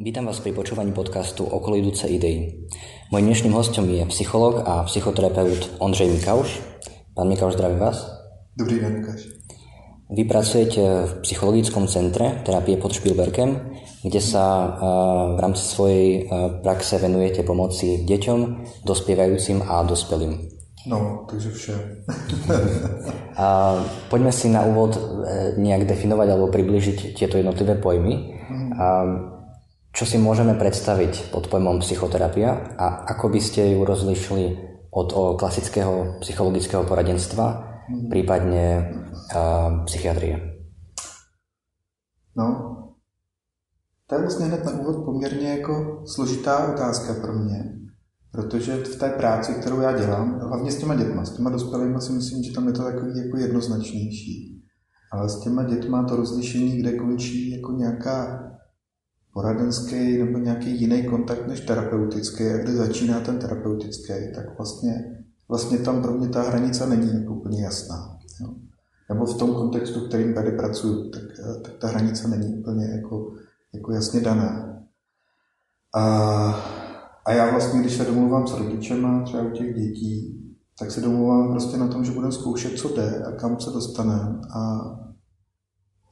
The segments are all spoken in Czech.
Vítam vás pri počúvaní podcastu Okolidúce idei. Mojím dnešným hostom je psycholog a psychoterapeut Ondřej Mikauš. Pán Mikauš, zdravím vás. Dobrý den, Lukáš. Vy pracujete v psychologickom centre terapie pod Špilberkem, kde sa v rámci svojej praxe venujete pomoci deťom, dospievajúcim a dospelým. No, takže vše. a poďme si na úvod e, nejak definovať alebo približiť tieto jednotlivé pojmy. Mm. A čo si môžeme predstaviť pod pojmom psychoterapia a ako by ste ju rozlišili od klasického psychologického poradenstva, hmm. prípadne uh, psychiatrie? No, to je vlastně hned na úvod poměrně jako složitá otázka pro mě, protože v té práci, kterou já dělám, hlavně s těma dětma, s těma dospělými si myslím, že tam je to takový jako jednoznačnější. Ale s těma dětma to rozlišení, kde končí jako nějaká poradenský nebo nějaký jiný kontakt než terapeutický a kde začíná ten terapeutický, tak vlastně, vlastně tam pro mě ta hranice není úplně jasná. Jo. Nebo v tom kontextu, kterým tady pracuji, tak, tak ta hranice není úplně jako, jako jasně daná. A, a já vlastně, když se domluvám s rodičema, třeba u těch dětí, tak se domluvám prostě na tom, že budeme zkoušet, co jde a kam se dostaneme. A,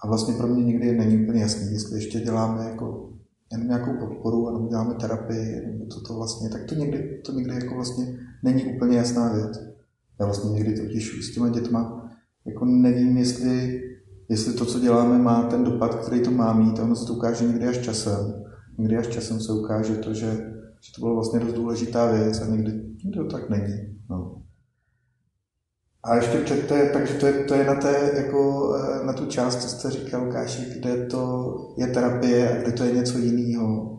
a vlastně pro mě nikdy není úplně jasný, jestli ještě děláme jako jenom nějakou podporu, nebo děláme terapii, nebo co to vlastně, tak to někdy, to někdy jako vlastně není úplně jasná věc. Já vlastně někdy totiž s těma dětma jako nevím, jestli, jestli to, co děláme, má ten dopad, který to má mít, a ono se to ukáže někdy až časem. Někdy až časem se ukáže to, že, že to byla vlastně dost důležitá věc a někdy, někdy to tak není. No. A ještě před té, takže to je, to je na, té, jako, eh, na tu část, co jste říkal, Lukáši, kde to je terapie a kde to je něco jiného.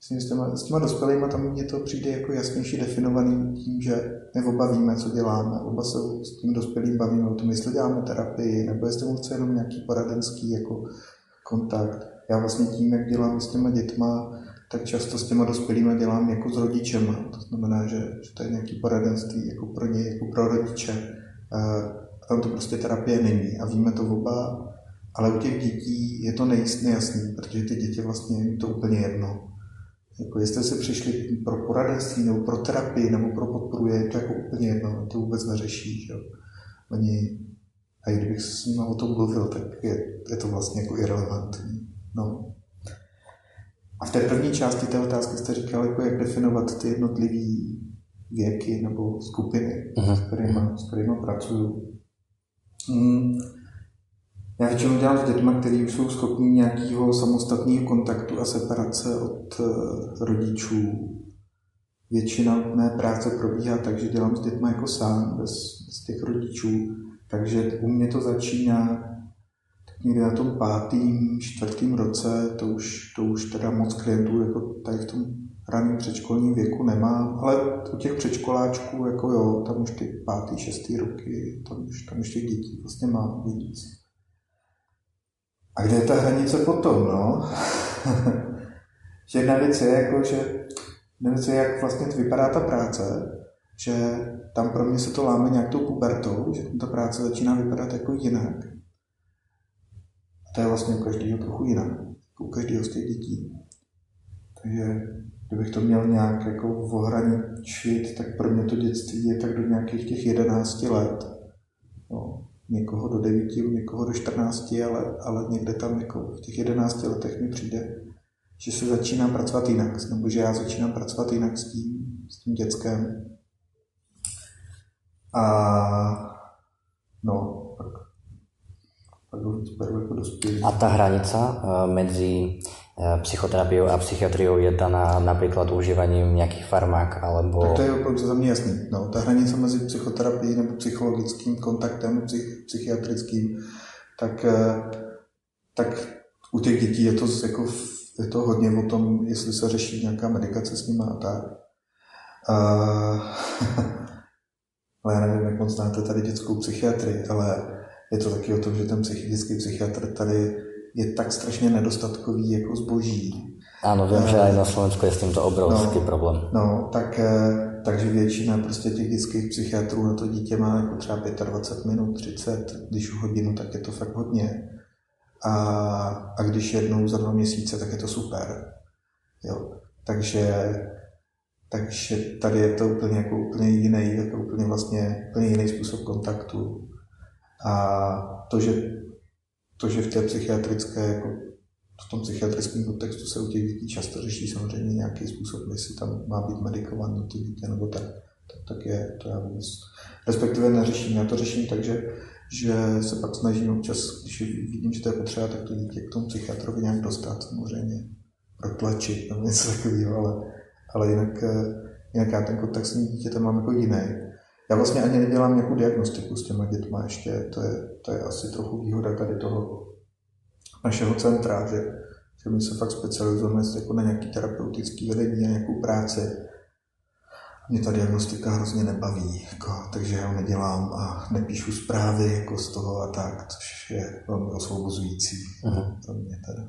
Myslím, s těma, s těma dospělými tam mně to přijde jako jasnější definovaný tím, že my oba víme, co děláme. Oba se s tím dospělým bavíme o tom, jestli děláme terapii, nebo jestli mu chce jenom nějaký poradenský jako kontakt. Já vlastně tím, jak dělám s těma dětma, tak často s těma dospělými dělám jako s rodičema. To znamená, že, že to je nějaký poradenství jako pro ně, jako pro rodiče a tam to prostě terapie není a víme to oba, ale u těch dětí je to nejasný, protože ty děti vlastně je to úplně jedno. Jako jestli si přišli pro poradenství nebo pro terapii nebo pro podporu, je to jako úplně jedno, to vůbec neřeší. Že? Oni, a kdybych s nimi o tom mluvil, tak je, je to vlastně jako irrelevantní. No. A v té první části té otázky jste říkal, jako jak definovat ty jednotlivé věky nebo skupiny, uh-huh. s, kterými, s kterými pracuju. Hmm. Já většinou dělám s dětmi, kteří už jsou schopní nějakého samostatného kontaktu a separace od uh, rodičů. Většina mé práce probíhá tak, že dělám s dětmi jako sám, bez, bez těch rodičů. Takže u mě to začíná tak někdy na tom pátým, čtvrtým roce, to už, to už teda moc klientů jako tady v tom raném předškolním věku nemám, ale u těch předškoláčků, jako jo, tam už ty pátý, šestý roky, tam už, tam už těch dětí vlastně mám víc. A kde je ta hranice potom, no? že jedna věc je, jako, že jedna věc je, jak vlastně vypadá ta práce, že tam pro mě se to láme nějak tou pubertou, že ta práce začíná vypadat jako jinak. A to je vlastně u každého trochu jinak, u každého z těch dětí. Takže kdybych to měl nějak jako ohraničit, tak pro mě to dětství je tak do nějakých těch 11 let. No, někoho do 9, někoho do 14, ale, ale někde tam jako v těch 11 letech mi přijde, že se začínám pracovat jinak, nebo že já začínám pracovat jinak s tím, s tím dětskem. A no, pak, pak beru jako dospělý. A ta hranice uh, mezi Eh, psychoterapiou a psychiatriou je daná například užívaním nějakých farmák alebo... Tak to je opravdu za mě jasný. No, ta hranice mezi psychoterapií nebo psychologickým kontaktem, psych, psychiatrickým, tak, eh, tak u těch dětí je to, jako, je to hodně o tom, jestli se řeší nějaká medikace s nimi a tak. Uh, ale já nevím, jak moc znáte tady dětskou psychiatrii, ale je to taky o tom, že ten psychický psychiatr tady je tak strašně nedostatkový jako zboží. Ano, vím, že i na Slovensku je s tímto obrovský no, problém. No, tak, eh, takže většina prostě těch dětských psychiatrů na to dítě má jako třeba 25 minut, 30, když hodinu, tak je to fakt hodně. A, a když jednou za dva měsíce, tak je to super. Jo. Takže, takže tady je to úplně, jako úplně jiný, jako úplně vlastně úplně jiný způsob kontaktu. A to, že, to, že v té psychiatrické, jako v tom psychiatrickém kontextu se u těch dětí často řeší samozřejmě nějaký způsob, jestli tam má být medikovaný ty dítě nebo tak, tak, tak je, to já vůbec, respektive neřeším, já to řeším tak, že, že se pak snažím občas, když vidím, že to je potřeba, tak to dítě k tomu psychiatrovi nějak dostat samozřejmě, protlačit nebo něco takového, ale, ale jinak, jinak já ten kontakt s tím dítětem mám jako jiný. Já vlastně ani nedělám nějakou diagnostiku s těma dětma ještě, to je, to je asi trochu výhoda tady toho našeho centra, že, že my se fakt specializujeme jako na nějaký terapeutický vedení a nějakou práci. Mě ta diagnostika hrozně nebaví, jako, takže já ho nedělám a nepíšu zprávy jako z toho a tak, což je velmi osvobozující uh-huh. pro mě teda.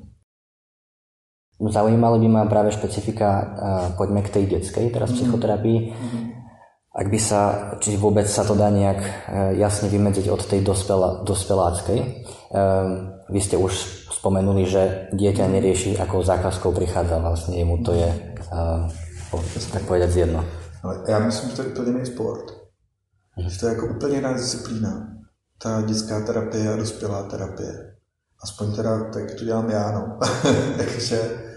Zaujímali by ma práve špecifika, poďme k tej detskej teraz mm-hmm. psychoterapii. Mm-hmm. Ak by sa, či vôbec sa to dá nejak e, jasne vymedziť od tej dospela, dospeláckej. Um, vy ste už spomenuli, že dieťa nerieši, ako zákazkou prichádza, vlastne jemu to je, uh, tak povedať, jedno. Ale já myslím, že to je úplně jiný sport. Hmm. Že to je jako úplně jiná disciplína. Ta dětská terapie a dospělá terapie. Aspoň teda tak to dělám já, no. Takže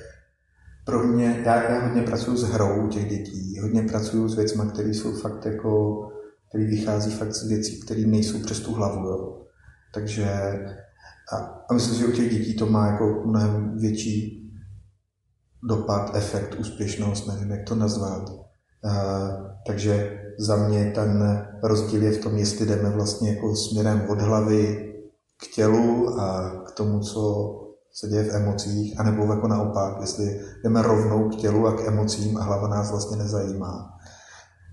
pro mě, já, já hodně pracuji s hrou těch dětí, hodně pracuji s věcmi, které jsou fakt jako, které vychází fakt z věcí, které nejsou přes tu hlavu, jo. Takže a, a myslím, že u těch dětí to má jako mnohem větší dopad, efekt, úspěšnost, nevím, jak to nazvat. Uh, takže za mě ten rozdíl je v tom, jestli jdeme vlastně jako směrem od hlavy k tělu a k tomu, co se děje v emocích, anebo jako naopak, jestli jdeme rovnou k tělu a k emocím a hlava nás vlastně nezajímá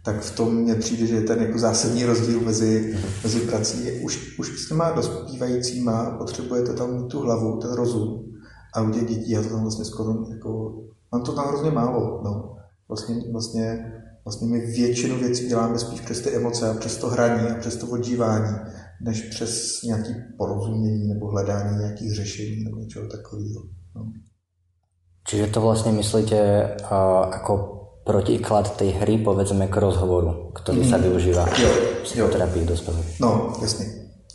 tak v tom mně přijde, že je ten jako zásadní rozdíl mezi, mezi prací. Už, už s těma dospívajícíma potřebujete tam mít tu hlavu, ten rozum. A u těch dětí já to tam vlastně skoro jako, mám to tam hrozně málo. No. Vlastně, vlastně, vlastně my většinu věcí děláme spíš přes ty emoce a přes to hraní a přes to odžívání, než přes nějaký porozumění nebo hledání nějakých řešení nebo něčeho takového. No. Čiže to vlastně myslíte uh, jako protiklad tej hry, povedzme, k rozhovoru, ktorý mm. sa využíva v psychoterapii dospělých. No, jasně.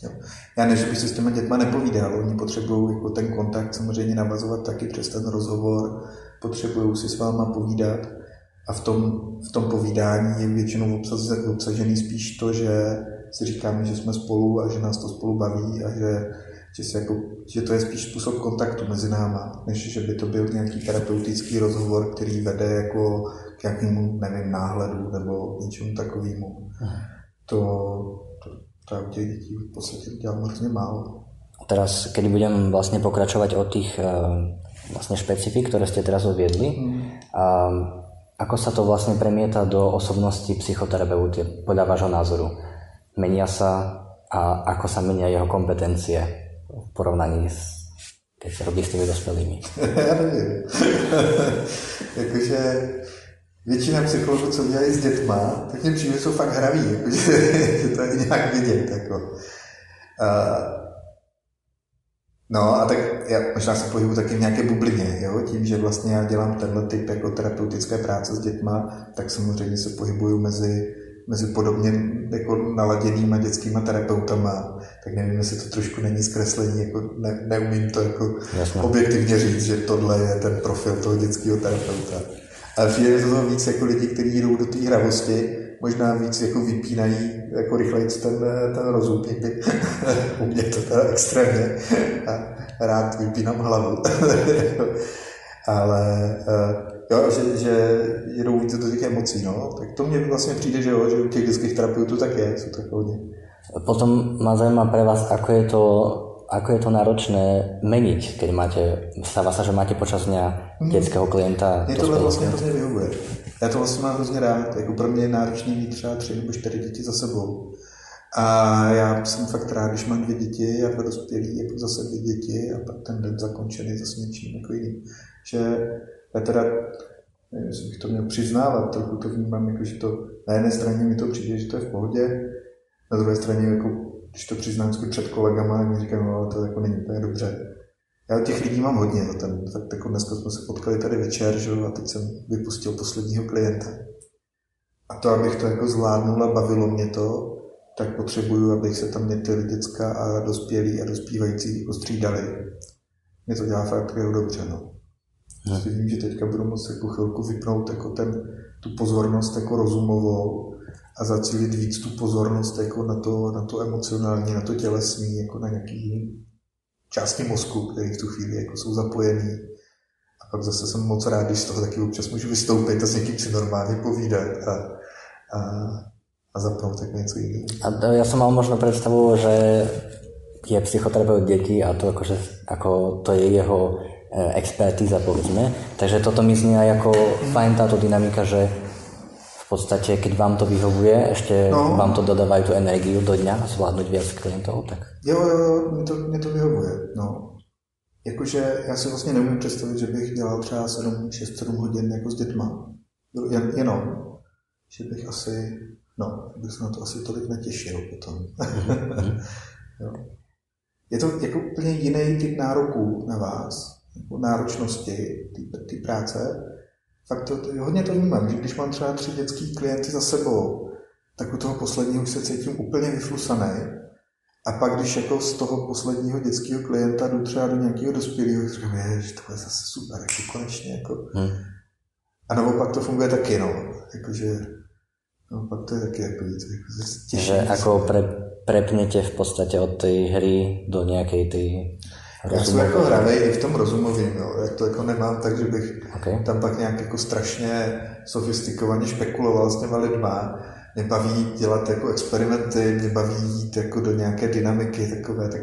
Jo. Já ne, že bych si s těma dětma nepovídal, oni potřebují jako ten kontakt samozřejmě navazovat taky přes ten rozhovor, potřebují si s váma povídat a v tom, v tom povídání je většinou obsažený spíš to, že si říkáme, že jsme spolu a že nás to spolu baví a že že, se jako, že to je spíš způsob kontaktu mezi náma, než že by to byl nějaký terapeutický rozhovor, který vede jako k nějakému, nevím, náhledu nebo něčemu takovému. To, to, to já u těch dětí v podstatě dělám hrozně málo. A teraz, keď budem vlastne pokračovať od tých uh, vlastne špecifik, ktoré ste teraz odviedli, mm. uh, ako sa to vlastne premieta do osobnosti psychoterapeuty podľa vášho názoru? Menia sa a ako sa menia jeho kompetencie? v porovnaní s keď se robí s těmi dospělými? Já nevím. jakože většina psychologů, co dělají s dětma, tak mě přijde, jsou fakt hraví, jakože, že to je nějak vidět. Jako. No a tak já možná se pohybuji taky v nějaké bublině, jo? tím, že vlastně já dělám tenhle typ jako terapeutické práce s dětma, tak samozřejmě se pohybuju mezi mezi podobně jako naladěnýma dětskýma terapeutama, tak nevím, jestli to trošku není zkreslení, jako ne, neumím to jako objektivně říct, že tohle je ten profil toho dětského terapeuta. Ale přijde to toho víc jako lidi, kteří jdou do té hravosti, možná víc jako vypínají jako rychleji ten, ten rozum. U mě to teda extrémně. A rád vypínám hlavu. Ale uh, jo, že, že jedou více do těch emocí, no. Tak to mně vlastně přijde, že jo, že u těch dětských terapeutů tak je, jsou tak hodně. Potom ma zaujíma pre vás, ako je to, ako je to náročné meniť, keď máte, stáva sa, že máte počas dňa mm. dětského klienta. Mně tohle vlastně hrozně vyhovuje. Já to vlastně mám hrozně rád. Jako pro mě je náročný mít třeba tři nebo čtyři děti za sebou. A já jsem fakt rád, když mám dvě děti a dva dospělí, jako zase dvě děti a pak ten den zakončený zase něčím jako jiným. Že já teda, nevím, jestli bych to měl přiznávat, trochu to vnímám, jako, že to na jedné straně mi to přijde, že to je v pohodě, na druhé straně, jako, když to přiznám před kolegama, tak mi říkám, no, to jako není úplně dobře. Já těch lidí mám hodně. No, ten, tak jako dneska jsme se potkali tady večer, že, a teď jsem vypustil posledního klienta. A to, abych to jako zvládnul a bavilo mě to, tak potřebuju, abych se tam mě ty děcka a dospělí a dospívající jako střídali. Mě to dělá fakt jako dobře. No. Hmm. vím, že teďka budu moct jako chvilku vypnout jako ten, tu pozornost jako rozumovou a zacílit víc tu pozornost jako na to, na to emocionální, na to tělesní, jako na nějaký části mozku, které v tu chvíli jako jsou zapojený. A pak zase jsem moc rád, když z toho taky občas můžu vystoupit a s někým si normálně povídat a, a, a zapnout tak něco jiného. A já jsem mal možno představu, že je psychoterapeut dětí a to akože, ako to je jeho e, expertíza, povedzme. Takže toto mi znie aj ako fajn táto dynamika, že podstate, keď vám to vyhovuje, ešte no. vám to dodávají tu energiu do dňa zvládnout víc klientů, tak... Jo, jo, jo, mě to, mě to vyhovuje, no. Jakože já si vlastně neumím představit, že bych dělal třeba 7, 6-7 hodin jako s dětma. Jen, jenom. Že bych asi, no, bych se na to asi tolik netěšil potom. Mhm. jo. Je to jako úplně jiný typ nároků na vás, jako náročnosti ty práce, fakt to, hodně to vnímám, že když mám třeba tři dětský klienty za sebou, tak u toho posledního už se cítím úplně vyflusaný. A pak, když jako z toho posledního dětského klienta jdu třeba do nějakého dospělého, tak říkám, že to je zase super, jako konečně. Jako. Hmm. A naopak to funguje taky, no. Jakože, no, pak to je taky jako víc. Jako, těžší, že jako pre, prepnete v podstatě od té hry do nějaké té já jsem jako hravej i v tom rozumovým, jo. Já to jako nemám tak, že bych okay. tam pak nějak jako strašně sofistikovaně špekuloval s těma lidma. Mě baví dělat jako experimenty, mě baví jít jako do nějaké dynamiky takové, tak,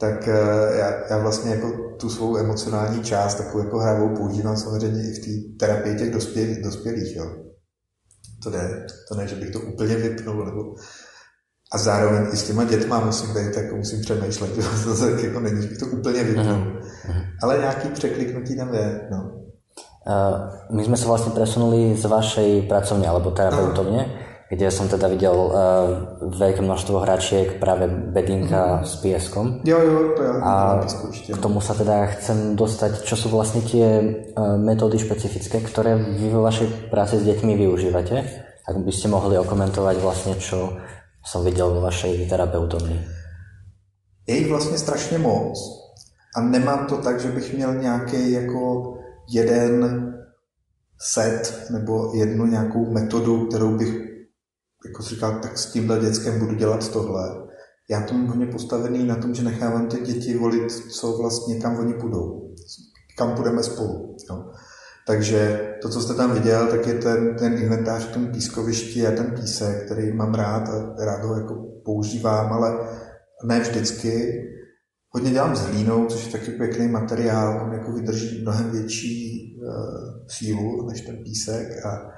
tak eh, já, já vlastně jako tu svou emocionální část, takovou jako hravou používám samozřejmě i v té terapii těch dospělých, dospělých, jo. To ne, to ne, že bych to úplně vypnul, nebo a zároveň i s těma dětma musím být, jako musím přemýšlet, to tak jako není, že to úplně vypnu. Uh-huh. Ale nějaký překliknutí tam je, no. Uh, my jsme se vlastně presunuli z vašej pracovně alebo terapeutovně, uh-huh. kde jsem teda viděl uh, velké množstvo hračiek, právě bedinka uh-huh. s pieskom. Jo, jo, to já A k tomu se teda chcem dostať, čo jsou vlastně tie uh, metódy špecifické, které vy vo vašej práci s dětmi využíváte. Ak byste mohli okomentovat vlastně, čo jsem viděl ve vaší terapeutovně. Je jich vlastně strašně moc. A nemám to tak, že bych měl nějaký jako jeden set nebo jednu nějakou metodu, kterou bych jako říkal, tak s tímhle dětskem budu dělat tohle. Já to mám hodně postavený na tom, že nechávám ty děti volit, co vlastně, kam oni půjdou. Kam půjdeme spolu. Jo. Takže to, co jste tam viděl, tak je ten, ten inventář v tom pískovišti a ten písek, který mám rád a rád ho jako používám, ale ne vždycky. Hodně dělám s hlínou, což je taky pěkný materiál, on jako vydrží mnohem větší uh, sílu než ten písek a,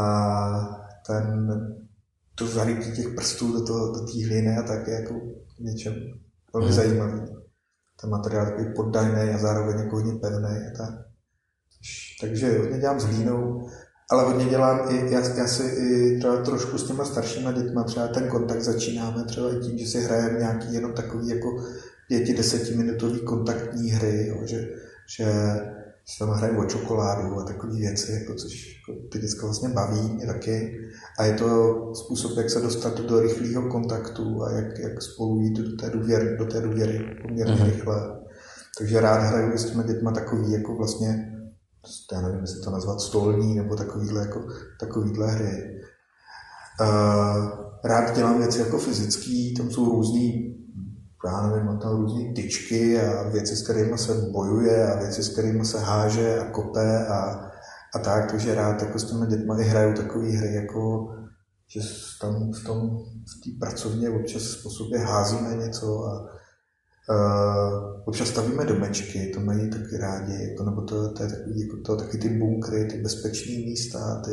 a ten, to zarytí těch prstů do, toho, do té hlíny a tak je jako něčem velmi hmm. zajímavý. Ten materiál je takový poddajný a zároveň jako hodně pevný a tak. Takže hodně dělám s hlínou, ale hodně dělám i, já, já si i třeba trošku s těma staršíma dětma třeba ten kontakt začínáme třeba i tím, že si hrajeme nějaký jenom takový jako pěti, desetiminutový kontaktní hry, jo, že, že si tam hrajeme o čokoládu a takové věci, jako, což jako, ty děcka vlastně baví mě taky. A je to způsob, jak se dostat do rychlého kontaktu a jak, jak spolu jít do té důvěry, do té důvěry poměrně mm-hmm. rychle. Takže rád hraju s těmi dětma takový jako vlastně já nevím, jestli to nazvat stolní nebo takovýhle, jako, takovýhle hry. Uh, rád dělám věci jako fyzický, tam jsou různý, já nevím, tam různé tyčky a věci, s kterými se bojuje a věci, s kterými se háže a kope a, a tak, takže rád jako s těmi dětmi hraju takové hry, jako že tam v tom v té pracovně občas po sobě házíme něco a, Uh, občas stavíme domečky, to mají taky rádi, jako, nebo to, to je takový, jako to, taky ty bunkry, ty bezpečné místa, ty,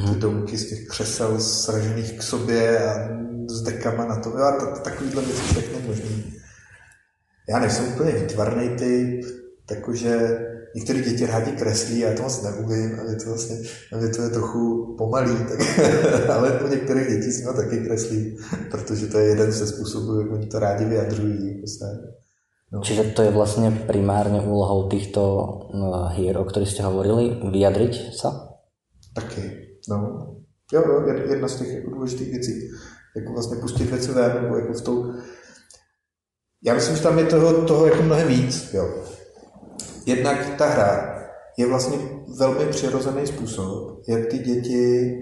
mm. ty domky z těch křesel sražených k sobě a s dekama na to, a to, takovýhle věci všechny možný. Já nejsem úplně výtvarný typ, takže některé děti rádi kreslí, já to moc neumím, ale to vlastně, ale to je trochu pomalý, tak, ale u některých dětí jsme taky kreslí, protože to je jeden ze způsobů, jak oni to rádi vyjadřují. Prostě. No. Čiže to je vlastně primárně úlohou těchto hier, o kterých jste hovorili, vyjadřit se? Taky, no. Jo, jo, jedna z těch jako důležitých věcí. Jako vlastně pustit věci ven, nebo jako v tou... Já myslím, že tam je toho, toho jako mnohem víc, jo. Jednak ta hra je vlastně velmi přirozený způsob, jak ty děti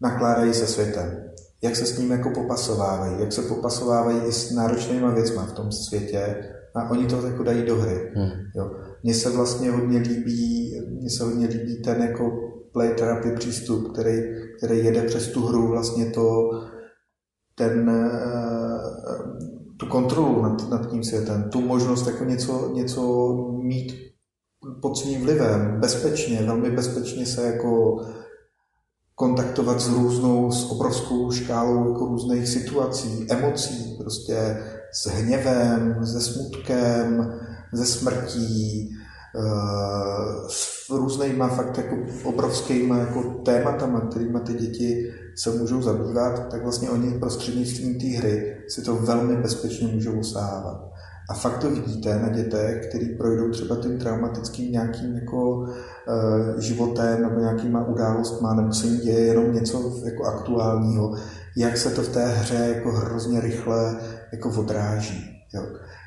nakládají se světem. Jak se s ním jako popasovávají, jak se popasovávají i s náročnýma věcma v tom světě a oni to jako dají do hry. Hmm. Jo. Mně se vlastně hodně líbí, mně se hodně líbí ten jako play therapy přístup, který, který jede přes tu hru vlastně to, ten, eh, tu kontrolu nad, nad tím světem, tu možnost jako něco, něco mít pod svým vlivem, bezpečně, velmi bezpečně se jako kontaktovat s různou, s obrovskou škálou jako různých situací, emocí, prostě s hněvem, se smutkem, ze smrtí, eh, s různýma fakt jako obrovskýma jako tématama, kterými ty děti se můžou zabývat, tak vlastně oni prostřednictvím té hry si to velmi bezpečně můžou osávat. A fakt to vidíte na dětech, který projdou třeba tím traumatickým nějakým jako e, životem nebo nějakýma událostma, nebo se jim děje jenom něco jako aktuálního, jak se to v té hře jako hrozně rychle jako odráží. Jo.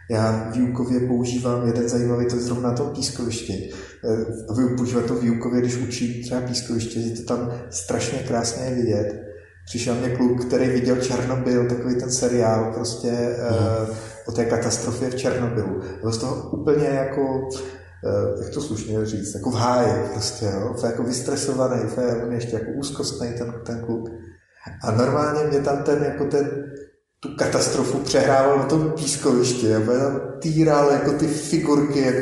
Já výukově používám jeden zajímavý, to je zrovna to pískoviště. Eh, používám to výukově, když učím třeba pískoviště, že to tam strašně krásně je vidět. Přišel mě kluk, který viděl Černobyl, takový ten seriál, prostě mm. O té katastrofě v Černobylu. Byl z toho úplně jako, uh, jak to slušně říct, jako v háji prostě, jo? jako vystresovaný, on je ještě jako úzkostný ten, ten kluk. A normálně mě tam ten, jako ten, tu katastrofu přehrával na tom pískovišti, já tam týral jako ty figurky, jak,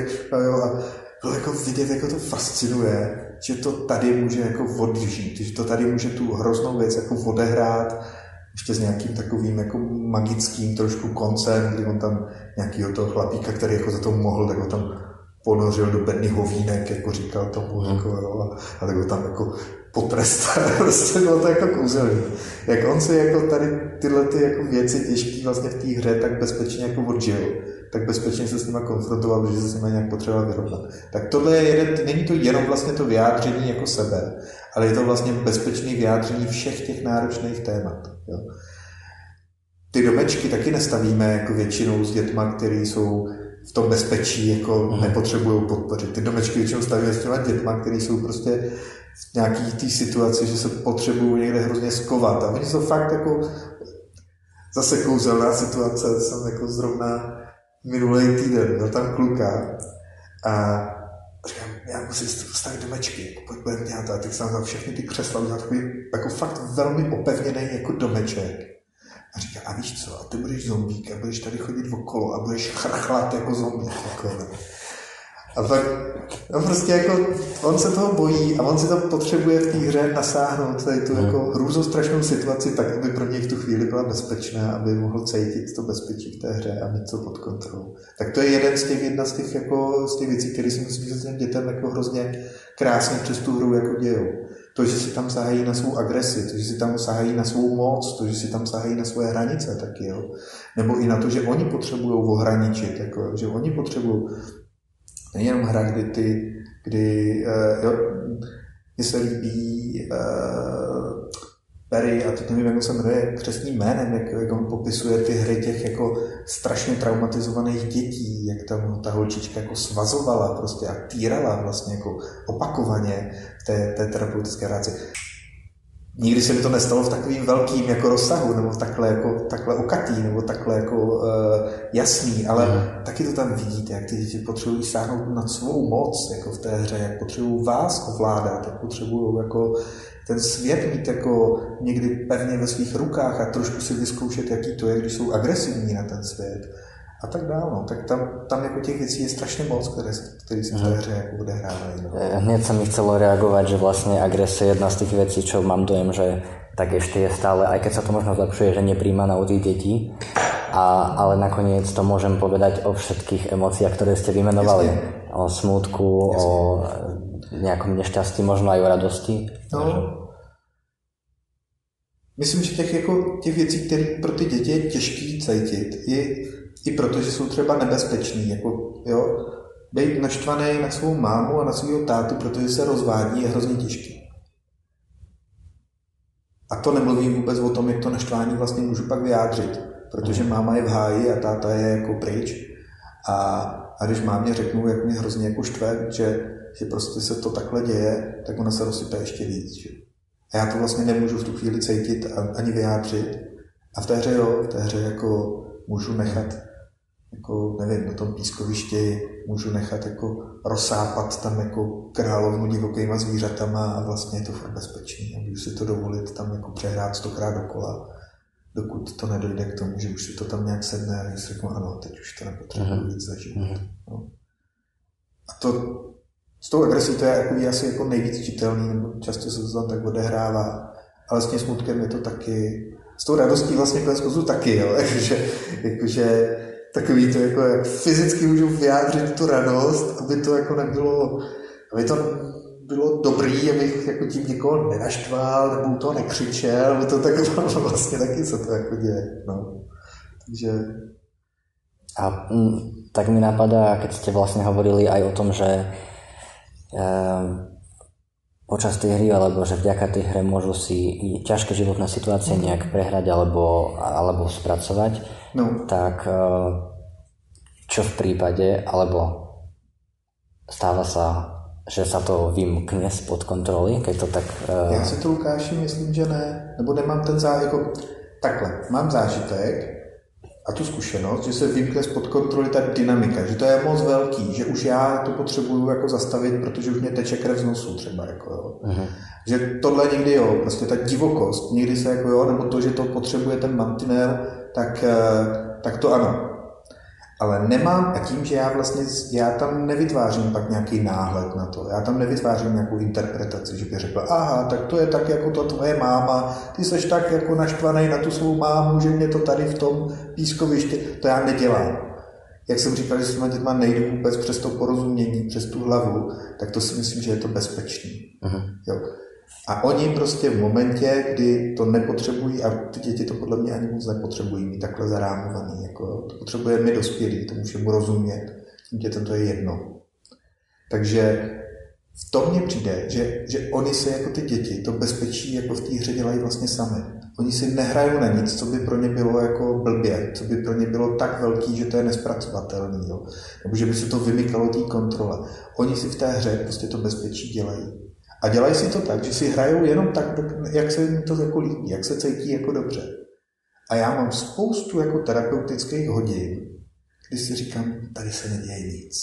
jo, a bylo jako vidět, jako to fascinuje, že to tady může jako odžít, že to tady může tu hroznou věc jako odehrát, ještě s nějakým takovým jako magickým trošku koncem, kdy on tam nějakýho toho chlapíka, který jako za to mohl, tak ho tam ponořil do bedny hovínek, jako říkal tomu, mm. jako, jo, a, a tak ho tam jako potrestal, prostě bylo to jako kouzelný. Jak on si jako tady tyhle ty jako věci těžké vlastně v té hře tak bezpečně jako odžil, tak bezpečně se s nimi konfrontoval, že se s nimi nějak potřeboval vyrovnat. Tak tohle je jeden, není to jenom vlastně to vyjádření jako sebe, ale je to vlastně bezpečné vyjádření všech těch náročných témat. Jo. Ty domečky taky nestavíme jako většinou s dětma, které jsou v tom bezpečí jako mm. nepotřebují podpořit. Ty domečky většinou stavíme s těma dětma, které jsou prostě v nějaký té situaci, že se potřebují někde hrozně skovat. A oni jsou fakt jako zase kouzelná situace. Jsem jako zrovna minulý týden byl tam kluka a říkám, já musím si postavit domečky, jako pojď budeme dělat. A teď jsem tam všechny ty křesla udělal takový jako fakt velmi opevněný jako domeček. A říká, a víš co, a ty budeš zombík a budeš tady chodit okolo a budeš chrachlat jako zombík. Jako? A pak, no prostě jako, on se toho bojí a on si to potřebuje v té hře nasáhnout, tady tu jako hmm. hrůzostrašnou situaci, tak aby pro něj v tu chvíli byla bezpečná, aby mohl cítit to bezpečí v té hře a mít to pod kontrolou. Tak to je jeden z těch, jedna z těch, jako, z těch věcí, které si myslím, že se těm dětem jako hrozně krásně přes tu hru jako dějou. To, že si tam sahají na svou agresi, to, že si tam sahají na svou moc, to, že si tam sahají na svoje hranice taky, jo. Nebo i na to, že oni potřebují ohraničit, jako, že oni potřebují nejenom hra, kdy ty, kdy, uh, jo, mně se líbí uh, Perry, a teď nevím, jak se jmenuje křesným jménem, jak, jak on popisuje ty hry těch jako strašně traumatizovaných dětí, jak tam ta holčička jako svazovala prostě a týrala vlastně jako opakovaně v té, té terapeutické práci nikdy se mi to nestalo v takovým velkým jako rozsahu, nebo takhle, jako, takhle okatý, nebo takhle jako uh, jasný, ale mm. taky to tam vidíte, jak ty děti potřebují sáhnout na svou moc jako v té hře, jak potřebují vás ovládat, jak potřebují jako ten svět mít jako někdy pevně ve svých rukách a trošku si vyzkoušet, jaký to je, když jsou agresivní na ten svět a tak dále. No. Tak tam, tam jako těch věcí je strašně moc, které, které se v té mhm. hře jako odehrávají. No. Eh, Hned se mi chcelo reagovat, že vlastně agrese je jedna z těch věcí, čo mám dojem, že tak ještě je stále, aj keď sa to možno zlepšuje, že nepríjmaná u tých detí, a, ale nakoniec to môžem povedať o všetkých emóciách, ktoré ste vymenovali. Jasne. O smutku, Jasne. o nejakom nešťastí, možno aj o radosti. No. Myslím, že těch, jako, těch věcí, které pro ty děti je těžký cítit, je I protože jsou třeba nebezpeční, jako, jo, být naštvaný na svou mámu a na svého tátu, protože se rozvádí, je hrozně těžký. A to nemluvím vůbec o tom, jak to naštvání vlastně můžu pak vyjádřit, protože máma je v háji a táta je jako pryč. A, a když mámě řeknu, jak mě hrozně jako štve, že, že prostě se to takhle děje, tak ona se rozsype ještě víc. Že? A já to vlastně nemůžu v tu chvíli cítit ani vyjádřit. A v té hře jo, v té hře jako můžu nechat jako, nevím, na tom pískovišti můžu nechat jako rozsápat tam jako královnu divokýma zvířatama a vlastně je to furt bezpečný. A můžu si to dovolit tam jako přehrát stokrát dokola, dokud to nedojde k tomu, že už si to tam nějak sedne a si řeknu, ano, teď už to nepotřebuji uh-huh. víc zažít. Uh-huh. No. A to s tou agresí to je jako asi jako nejvíc čitelný, nebo často se to tam tak odehrává, ale s tím smutkem je to taky, s tou radostí vlastně konec taky, jo, jakože, jakože takový to, jako jak fyzicky můžu vyjádřit tu radost, aby to jako nebylo, aby to bylo dobrý, abych jako tím někoho nenaštval, nebo to nekřičel, aby to tak vlastně taky se to jako děje. No. Takže... A m, mm, tak mi napadá, keď ste vlastne hovorili aj o tom, že e, počas tej hry, alebo že vďaka tej hre môžu si ťažké životné situácie nejak prehrať alebo, alebo spracovať, no. tak e, čo v prípade, alebo stáva sa, že sa to vymkne spod kontroly, keď to tak... Uh... Já si to, Lukáši, myslím, že ne. Nebo nemám ten zá... Jako... Takhle, mám zážitek a tu zkušenost, že se vymkne spod kontroly ta dynamika, že to je moc velký, že už já to potřebuju jako zastavit, protože už mě teče krev z nosu třeba. Jako, jo. Uh-huh. Že tohle někdy jo, prostě ta divokost, někdy se jako jo, nebo to, že to potřebuje ten mantinel, tak, eh, tak to ano ale nemám, a tím, že já vlastně, já tam nevytvářím pak nějaký náhled na to, já tam nevytvářím nějakou interpretaci, že bych řekl, aha, tak to je tak jako to tvoje máma, ty seš tak jako naštvaný na tu svou mámu, že mě to tady v tom pískovišti, to já nedělám. Jak jsem říkal, že s těma dětma nejdu vůbec přes to porozumění, přes tu hlavu, tak to si myslím, že je to bezpečný. Uh-huh. Jo. A oni prostě v momentě, kdy to nepotřebují, a ty děti to podle mě ani moc nepotřebují mít takhle zarámovaný, jako to potřebuje my dospělí, tomu všemu rozumět, tím dětem to je jedno. Takže v tom mně přijde, že, že oni se jako ty děti to bezpečí jako v té hře dělají vlastně sami. Oni si nehrajou na nic, co by pro ně bylo jako blbě, co by pro ně bylo tak velký, že to je nespracovatelný, jo? nebo že by se to vymykalo té kontrole. Oni si v té hře prostě to bezpečí dělají. A dělají si to tak, že si hrajou jenom tak, jak se jim to jako líbí, jak se cítí jako dobře. A já mám spoustu jako terapeutických hodin, kdy si říkám, tady se neděje nic.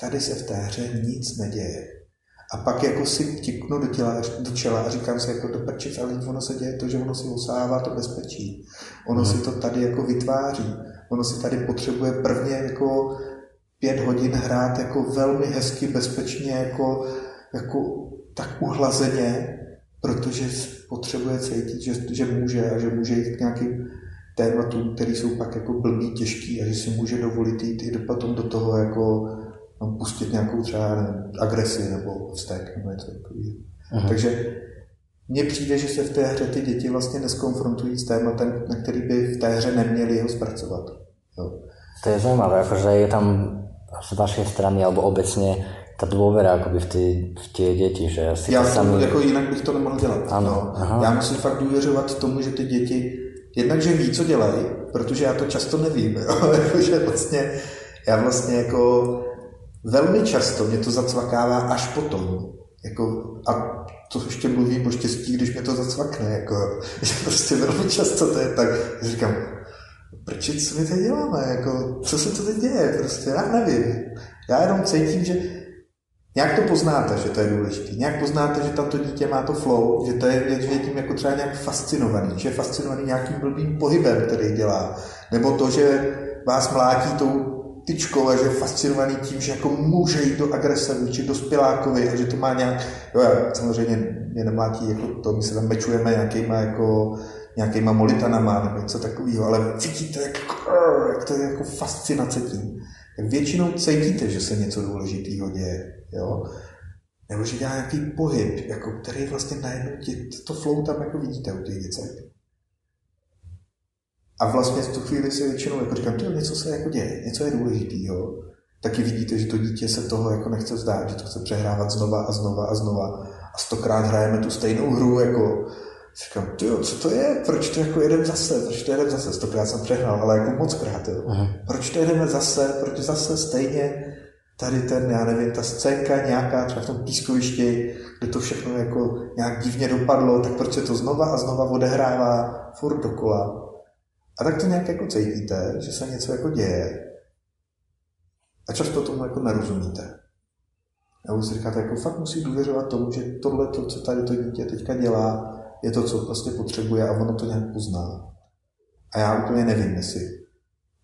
Tady se v té hře nic neděje. A pak jako si tiknu do, těla, do čela a říkám si jako do prčic, ale ono se děje to, že ono si osává to bezpečí. Ono hmm. si to tady jako vytváří. Ono si tady potřebuje prvně jako pět hodin hrát jako velmi hezky, bezpečně, jako jako tak uhlazeně, protože potřebuje cítit, že, že může a že může jít k nějakým tématům, které jsou pak jako blbý, těžký a že si může dovolit jít i potom do toho jako no, pustit nějakou třeba nevím, agresi nebo vztek nebo něco takového. Takže mně přijde, že se v té hře ty děti vlastně neskonfrontují s tématem, na který by v té hře neměli ho zpracovat. Jo. To je zajímavé, jakože je tam z vašej strany alebo obecně ta dôvera akoby v, ty, v tie děti, že si Já to sami... jako jinak bych to nemohl dělat. Ano. No. Já musím fakt důvěřovat tomu, že ty děti jednak, že ví, co dělají, protože já to často nevím, že vlastně já vlastně jako velmi často mě to zacvakává až potom. Jako, a to ještě mluví o štěstí, když mě to zacvakne. Jako, že prostě velmi často to je tak, že říkám, proč co my teď děláme? Jako, co se to teď děje? Prostě já nevím. Já jenom cítím, že Nějak to poznáte, že to je důležité. Nějak poznáte, že tam to dítě má to flow, že to je, že je tím jako třeba nějak fascinovaný, že je fascinovaný nějakým blbým pohybem, který dělá. Nebo to, že vás mlátí tou tyčkou a že je fascinovaný tím, že jako může jít do agrese vůči dospělákovi a že to má nějak, jo, samozřejmě mě nemlátí jako to, my se tam mečujeme nějakýma jako nějakýma molitanama nebo něco takového, ale vidíte, jak, jak to je jako fascinace tím. Většinou cítíte, že se něco důležitého děje. Jo? Nebo že dělá nějaký pohyb, jako, který vlastně najednou tě, to flow tam jako vidíte u těch děcek. A vlastně v tu chvíli si většinou jako říkám, že něco se jako děje, něco je důležitýho. Taky vidíte, že to dítě se toho jako nechce vzdát, že to chce přehrávat znova a znova a znova. A stokrát hrajeme tu stejnou hru, jako Říkám, jo, co to je? Proč to jako jedeme zase? Proč to jedeme zase? Stokrát jsem přehnal, ale jako moc krát, jo. Proč to jedeme zase? Proč zase stejně tady ten, já nevím, ta scénka nějaká třeba v tom pískovišti, kde to všechno jako nějak divně dopadlo, tak proč se to znova a znova odehrává furt dokola. A tak to nějak jako cítíte, že se něco jako děje. A často tomu jako nerozumíte. A už si říkáte, jako fakt musí důvěřovat tomu, že tohle, to, co tady to dítě teďka dělá, je to, co prostě potřebuje a ono to nějak pozná. A já úplně nevím, jestli,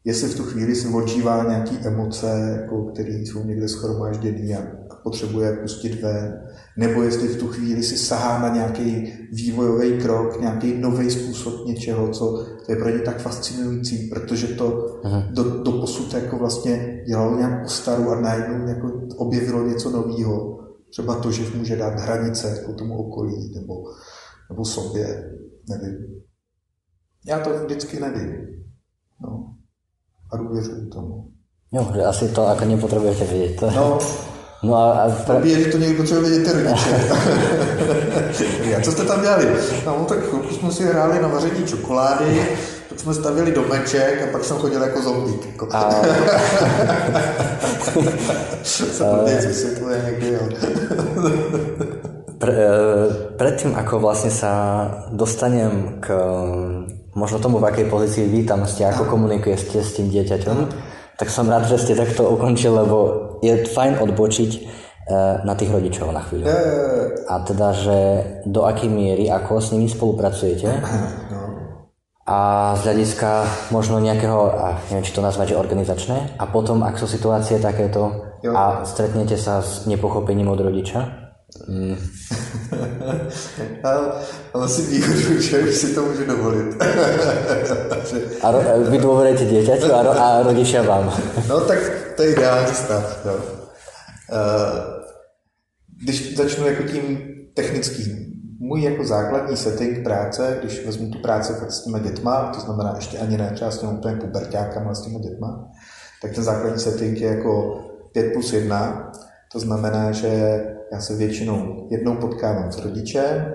jestli v tu chvíli si odžívá nějaké emoce, jako, které jsou někde schromážděné a, a potřebuje pustit ven, nebo jestli v tu chvíli si sahá na nějaký vývojový krok, nějaký nový způsob něčeho, co to je pro ně tak fascinující, protože to do, do posud jako vlastně dělalo nějak po staru a najednou jako objevilo něco nového. Třeba to, že může dát hranice jako tomu okolí, nebo nebo sobě, nevím. Já to vždycky nevím. No. A důvěřuji tomu. Jo, že asi to jako nepotřebujete vědět. No, No a, a pra... Obě, že to někdo potřebuje vědět ty rodiče. a co jste tam dělali? No, tak chvilku jsme si hráli na vaření čokolády, pak jsme stavili domeček a pak jsem chodil jako zombík. Jako. A... se to někdy, jo. Pre, e, predtým, ako vlastne sa dostanem k možno tomu, v akej pozícii vy tam ste, ako komunikujete s tým dieťaťom, tak som rád, že ste takto ukončili, lebo je fajn odbočiť e, na tých rodičov na chvíľu. A teda, že do akej miery, ako s nimi spolupracujete no. a z hľadiska možno nejakého, a neviem, či to nazvať, že organizačné, a potom, ak sú situácie takéto a stretnete sa s nepochopením od rodiča, Mm. ale si výhodu, že už si to můžu dovolit. a ro, vy dôverujete dieťaťu a, ro, a rodičia vám. no tak to je ideální stav. No. Když začnu jako tím technickým, můj jako základní setting práce, když vezmu tu práci fakt s těma dětma, to znamená ještě ani ne třeba s těmi úplně pubertákama, s těma dětma, tak ten základní setting je jako 5 plus 1, to znamená, že já se většinou jednou potkávám s rodičem,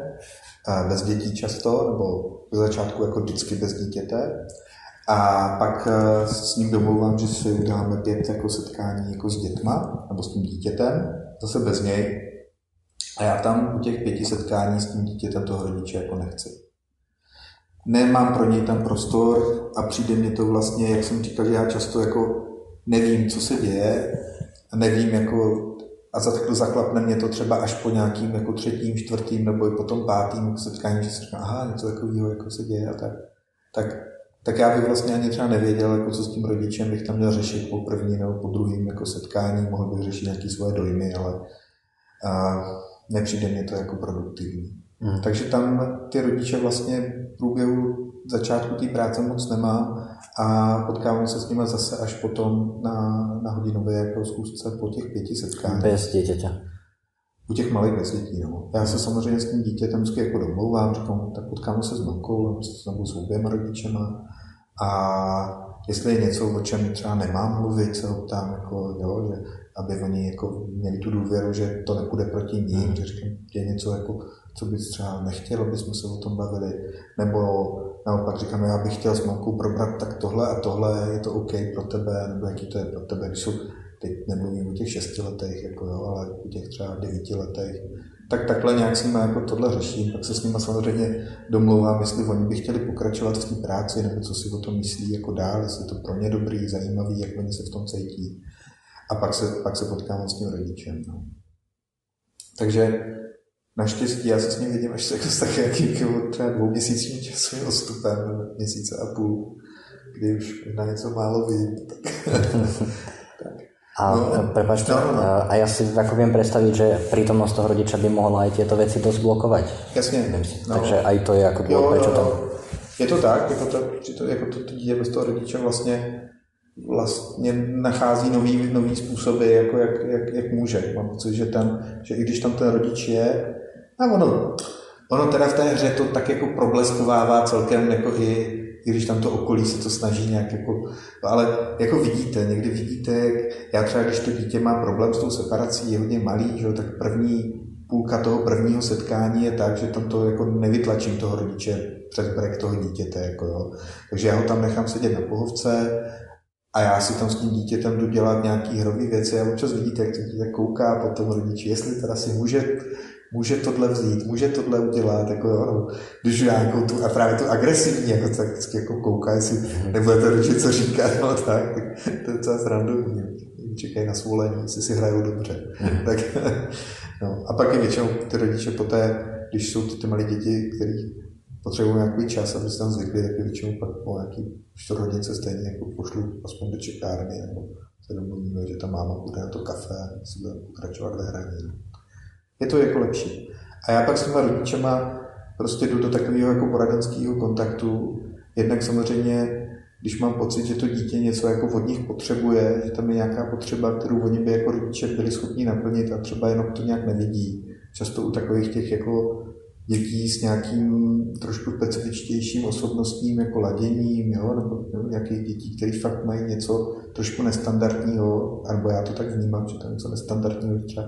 bez dětí často, nebo v začátku jako vždycky bez dítěte. A pak e, s ním domluvám, že si uděláme pět jako setkání jako s dětma, nebo s tím dítětem, zase bez něj. A já tam u těch pěti setkání s tím dítětem toho rodiče jako nechci. Nemám pro něj tam prostor a přijde mi to vlastně, jak jsem říkal, já často jako nevím, co se děje a nevím, jako a za takhle zaklapne mě to třeba až po nějakým jako třetím, čtvrtým nebo i potom pátým jako setkání, že si říkám, aha, něco takového jako se děje a tak. tak. Tak já bych vlastně ani třeba nevěděl, jako co s tím rodičem bych tam měl řešit po první nebo po druhém jako setkání, mohl bych řešit nějaké svoje dojmy, ale a nepřijde mě to jako produktivní. Hmm. Takže tam ty rodiče vlastně v průběhu začátku té práce moc nemám a potkávám se s nimi zase až potom na, na hodinové jako zkusce po těch pěti setkáních. Bez dítěte. U těch malých bez dětí, no. Já se samozřejmě s tím dítětem vždycky jako domlouvám, říkám, tak potkáme se s mamkou nebo s oběma rodičema a jestli je něco, o čem třeba nemám mluvit, se ho ptám, jako, jo, že aby oni jako měli tu důvěru, že to nepůjde proti ním, hmm. že říkám, je něco, jako, co bys třeba nechtěl, aby jsme se o tom bavili, nebo naopak říkám, já bych chtěl s mamkou probrat tak tohle a tohle, je to OK pro tebe, nebo jaký to je pro tebe, když jsou, teď nemluvím o těch šesti letech, jako jo, ale o těch třeba devíti letech, tak takhle nějak s nimi jako tohle řeším, pak se s nimi samozřejmě domlouvám, jestli oni by chtěli pokračovat v té práci, nebo co si o tom myslí jako dál, jestli je to pro ně dobrý, zajímavý, jak oni se v tom cítí. A pak se, pak se potkám s tím rodičem. No. Takže Naštěstí já se s ním vidím až se jako s tak nějakým třeba dvouměsíčním časovým odstupem, měsíce a půl, kdy už na něco málo vím. Tak. A no, prepáčte, no, no. a já si jako vím představit, že přítomnost toho rodiče by mohla i tyto věci dost blokovat. Jasně. No. Takže i to je jako důvod, proč tam... Je to tak, jako to, to, jako to, to dítě bez toho rodiče vlastně vlastně nachází nový, nový způsoby, jako jak, jak, jak může. Mám pocit, že, ten, že i když tam ten rodič je, a ono, ono teda v té hře to tak jako probleskovává celkem jako i i když tam to okolí se to snaží nějak jako, ale jako vidíte, někdy vidíte, jak já třeba, když to dítě má problém s tou separací, je hodně malý, že, tak první půlka toho prvního setkání je tak, že tam to jako nevytlačím toho rodiče přes brek toho dítěte. Jako jo. Takže já ho tam nechám sedět na pohovce a já si tam s tím dítětem jdu dělat nějaký hrový věci a občas vidíte, jak to dítě kouká po tom rodiči, jestli teda si může může tohle vzít, může tohle udělat, jako jo, no, když já jako tu, a právě tu agresivní, jako tak vždycky jako kouká, jestli nebude to ručit, co říká, no tak, tak to je docela srandovní, čekají na svolení, jestli si hrajou dobře. Mm. tak, no. A pak je většinou ty rodiče poté, když jsou to ty malé děti, kteří potřebují nějaký čas, aby se tam zvykli, tak je většinou pak po nějaký čtvrthodince stejně jako pošlu aspoň do čekárny, nebo se domluvíme, že ta máma bude na to kafe a si bude pokračovat ve hraní. Je to jako lepší. A já pak s těma rodičema prostě jdu do takového jako poradenského kontaktu. Jednak samozřejmě, když mám pocit, že to dítě něco jako od nich potřebuje, že tam je nějaká potřeba, kterou oni by jako rodiče byli schopni naplnit a třeba jenom to nějak nevidí. Často u takových těch jako dětí s nějakým trošku specifičtějším osobnostním jako laděním, jo? nebo, nebo nějakých dětí, které fakt mají něco trošku nestandardního, nebo já to tak vnímám, že to je něco nestandardního, třeba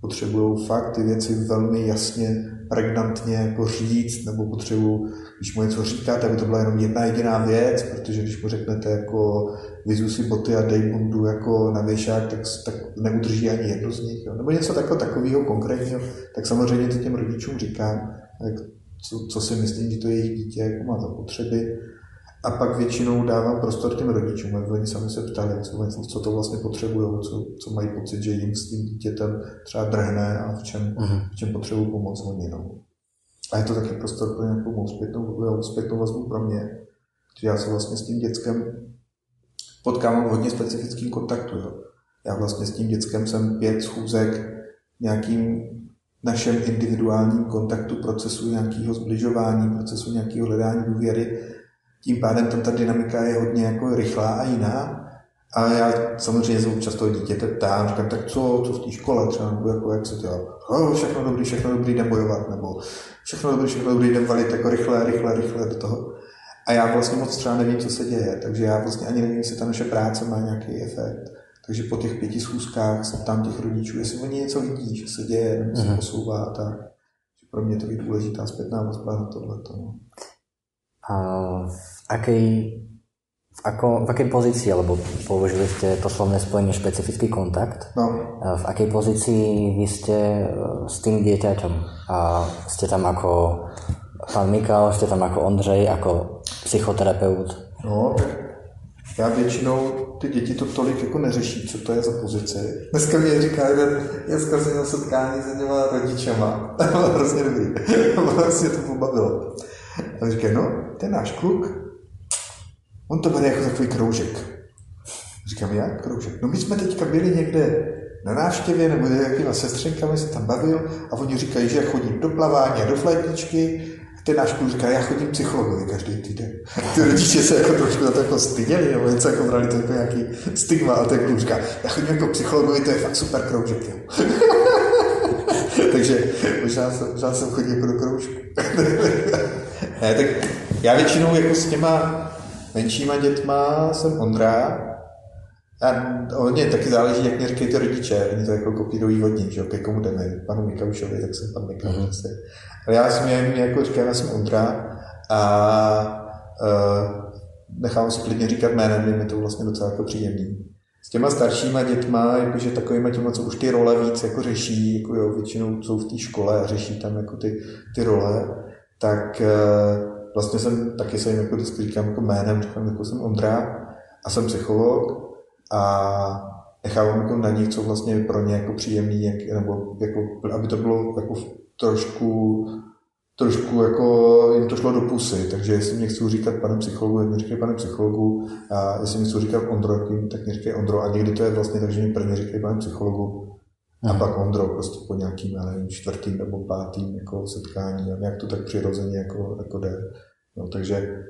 potřebují fakt ty věci velmi jasně, pregnantně jako říct, nebo potřebují, když mu něco říkáte, aby to byla jenom jedna jediná věc, protože když mu řeknete jako vyzu si boty a dej bundu jako na věšák, tak, tak neudrží ani jednu z nich. Jo. Nebo něco takového, takového konkrétního, tak samozřejmě to těm rodičům říkám, co, co si myslím, že to jejich dítě jako má za potřeby a pak většinou dávám prostor těm rodičům, aby oni sami se ptali, co, co to vlastně potřebují, co, co mají pocit, že jim s tím dítětem třeba drhne a v čem, uh-huh. v čem potřebují pomoc oni. No. A je to taky prostor pro nějakou zpětnou, zpětnou vazbu pro mě. Že já se vlastně s tím dětskem potkávám v hodně specifickým kontaktu. Jo. Já vlastně s tím dětskem jsem pět schůzek nějakým našem individuálním kontaktu, procesu nějakého zbližování, procesu nějakého hledání důvěry tím pádem tam ta dynamika je hodně jako rychlá a jiná. A já samozřejmě se občas toho dítěte ptám, říkám, tak co, co v té škole třeba, nebo jako, jak se dělá, oh, všechno dobrý, všechno dobrý, jdem bojovat, nebo všechno dobrý, všechno dobrý, jdem valit jako rychle, rychle, rychle do toho. A já vlastně moc třeba nevím, co se děje, takže já vlastně ani nevím, jestli ta naše práce má nějaký efekt. Takže po těch pěti schůzkách se ptám těch rodičů, jestli oni něco vidí, že se děje, nebo se mhm. posouvá a tak. Pro mě to je důležitá zpětná vazba na tohle. No. A v akej, v, ako, v akej pozícii, alebo použili ste to slovné spojenie špecifický kontakt, no. v akej pozícii vy ste e, s tým dieťaťom? A ste tam ako pán Mikal, ste tam ako Ondřej, ako psychoterapeut? No, já většinou ty děti to tolik jako neřeší, co to je za pozici. Dneska mi říká jeden, dneska jsem měl setkání s těma rodičema. Hrozně dobrý. vlastně to pobavilo. A říká, no, ten náš kluk, on to bere jako takový kroužek. Říkám, jak kroužek? No my jsme teďka byli někde na návštěvě nebo jakýma sestřenkami se tam bavil a oni říkají, že já chodím do plavání a do flétničky a ten náš kluk říká, já chodím psychologovi každý týden. Ty rodiče se jako trošku na to jako styděli, nebo něco jako brali to jako nějaký stigma a ten kluk říká, já chodím jako psychologovi, to je fakt super kroužek. Takže možná možná jsem chodil jako do kroužku. ne, tak já většinou jako s těma menšíma dětma jsem Ondra, a hodně taky záleží, jak mě říkají ty rodiče, oni to jako kopírují od nich, že ke komu jdeme, panu Mikaušovi, tak jsem pan Mikauš mm-hmm. Ale já jsem jen jako říkám, já jsem Ondra a uh, nechám si klidně říkat jménem, je to vlastně docela jako příjemný. S těma staršíma dětma, jakože takovýma těma, co už ty role víc jako řeší, jako jo, většinou jsou v té škole a řeší tam jako ty, ty role, tak uh, vlastně jsem, taky se jim jako vždycky říkám jako jménem, říkám, jako jsem Ondra a jsem psycholog a nechávám jako na nich, co vlastně pro ně jako příjemný, jak, nebo jako, aby to bylo jako trošku trošku jako jim to šlo do pusy, takže jestli mě chcou říkat pane psychologu, tak mě říkají pane psychologu, a jestli mě chcou říkat Ondro, tak mě říkají Ondro, a někdy to je vlastně tak, že mi prvně říkají pane psychologu, a pak Ondro prostě po nějakým, nevím, čtvrtým nebo pátým jako setkání a nějak to tak přirozeně jako, jako jde. No, takže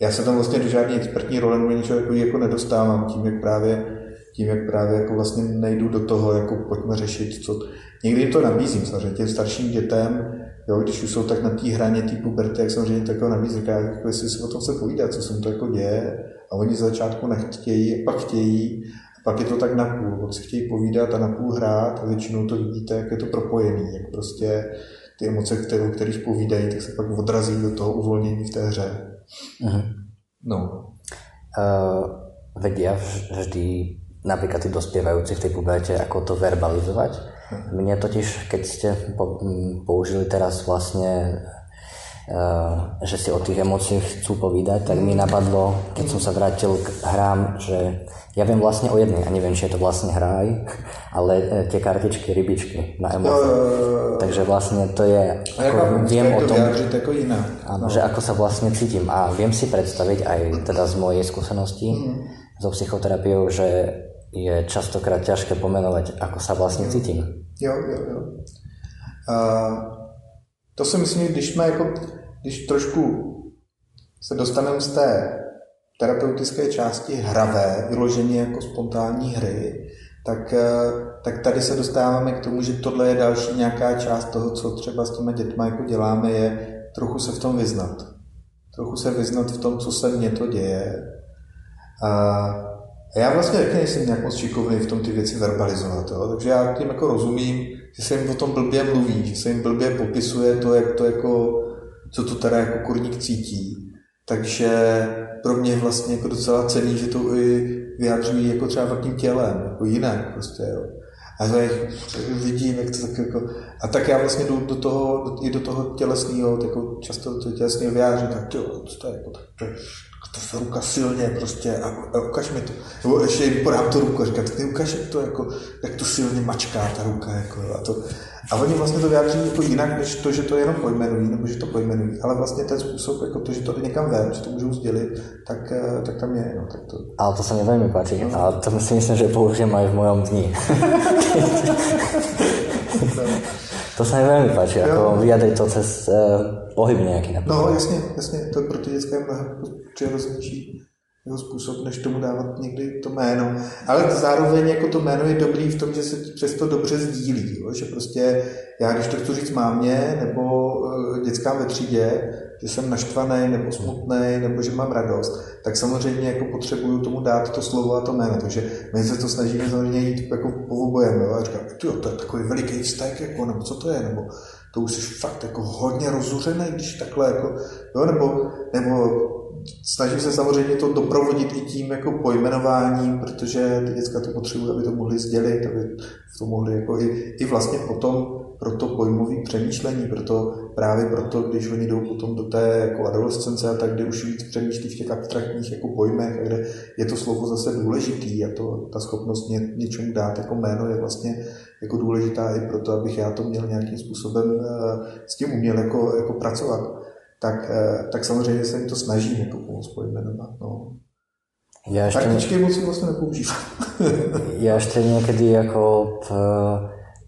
já se tam vlastně do žádné expertní role nebo něčeho jako, jako nedostávám tím, jak právě tím, jak právě jako vlastně nejdu do toho, jako pojďme řešit, co... Někdy jim to nabízím, samozřejmě těm starším dětem, Jo, když už jsou tak na té hraně té puberty, jak samozřejmě tak navíc říká, jako jestli si o tom se povídat, co se mu to jako děje. A oni z začátku nechtějí, pak chtějí, pak je to tak napůl. Moc si chtějí povídat a napůl hrát a většinou to vidíte, jak je to propojený, jak prostě ty emoce, které, o kterých povídají, tak se pak odrazí do toho uvolnění v té hře. Uh-huh. No. Uh, vedia vždy napríklad tí dospievajúci v tej puberte, ako to verbalizovať. Mne totiž, keď ste použili teraz vlastne uh, že si o tých emóciách chcú povídať, tak mi napadlo, keď som sa vrátil k hrám, že ja viem vlastne o jednej a neviem, či je to vlastne hra ale e, tie kartičky, rybičky na emócie. Uh, Takže vlastne to je, ako viem o tom, ako iná. Áno, no. že ako sa vlastne cítim a viem si predstaviť aj teda z mojej skúsenosti mm. so psychoterapiou, že je častokrát ťažké pomenovať, ako sa vlastně cítím. Jo, jo, jo. Uh, to si myslím, když jsme jako, když trošku se dostaneme z té terapeutické části hravé, vyloženě jako spontánní hry, tak, tak tady se dostáváme k tomu, že tohle je další nějaká část toho, co třeba s těma dětma jako děláme, je trochu se v tom vyznat. Trochu se vyznat v tom, co se mně to děje. A já vlastně taky nejsem nějak moc šikovný v tom ty věci verbalizovat, jo? takže já tím jako rozumím, že se jim o tom blbě mluví, že se jim blbě popisuje to, jak to jako, co to teda jako kurník cítí. Takže pro mě je vlastně jako docela cený, že to i vyjadřují jako třeba tím tělem, jako jinak prostě, jo. A já vidím, jak to tak jako... A tak já vlastně jdu do toho, i do toho tělesného, jako často to tělesného vyjádření, tak to, to je jako tak, to je to se ruka silně prostě a, a ukaž mi to. Nebo ještě jim podám tu ruku a říkat, ty ukaž to, jako, jak to silně mačká ta ruka. Jako, a, to, a oni vlastně to vyjádří jako jinak, než to, že to jenom pojmenují, nebo že to pojmenují. Ale vlastně ten způsob, jako to, že to někam vem, že to můžou sdělit, tak, eh, tak tam je. No, tak to... Ale to se mi velmi páči. No. A to si myslím, že použijem aj v mojom dni. To se mi velmi páči, jako vyjadřit to cez uh, pohyb nějaký například. No jasně, jasně, to pro ty dětské je mnohem přirozenější jeho způsob, než tomu dávat někdy to jméno. Ale zároveň jako to jméno je dobrý v tom, že se přesto dobře sdílí. Jo? Že prostě já, když to chci říct mámě nebo eh, dětskám ve třídě, že jsem naštvaný nebo smutný, nebo že mám radost, tak samozřejmě jako potřebuju tomu dát to slovo a to jméno. Takže my se to snažíme samozřejmě jít jako po obojem. Jo? A říkám, to je takový veliký vztek, jako, nebo co to je, nebo to už jsi fakt jako hodně rozuřený, když takhle jako, jo? nebo, nebo snažím se samozřejmě to doprovodit i tím jako pojmenováním, protože ty děcka to potřebují, aby to mohli sdělit, aby to mohli jako i, i vlastně potom pro to pojmové přemýšlení, proto právě proto, když oni jdou potom do té jako adolescence a tak, kde už víc přemýšlí v těch abstraktních jako pojmech, kde je to slovo zase důležitý a to, ta schopnost ně, něčemu dát jako jméno je vlastně jako důležitá i proto, abych já to měl nějakým způsobem uh, s tím uměl jako, jako pracovat. Tak, uh, tak samozřejmě se jim to snažím jako pomoct pojmenovat. No. Já ještě... Kartičky moc vlastně nepoužívám. já ještě někdy jako v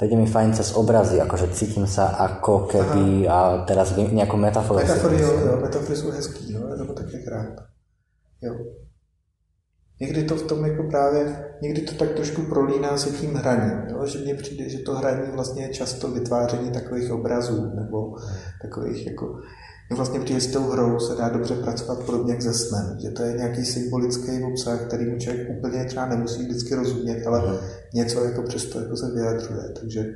príde mi fajn cez obrazy, akože cítim sa ako keby Aha. a teraz nejakú metaforu. Metafory, jo, jo, metafory jsou hezký, no, nebo taky rád. Jo. Někdy to v tom jako právě, někdy to tak trošku prolíná se tím hraním, jo? že mně přijde, že to hraní vlastně je často vytváření takových obrazů nebo takových jako, vlastně přijde s tou hrou se dá dobře pracovat podobně jak se snem, že to je nějaký symbolický obsah, který mu člověk úplně třeba nemusí vždycky rozumět, ale mm. něco jako přesto jako se vyjadřuje. Takže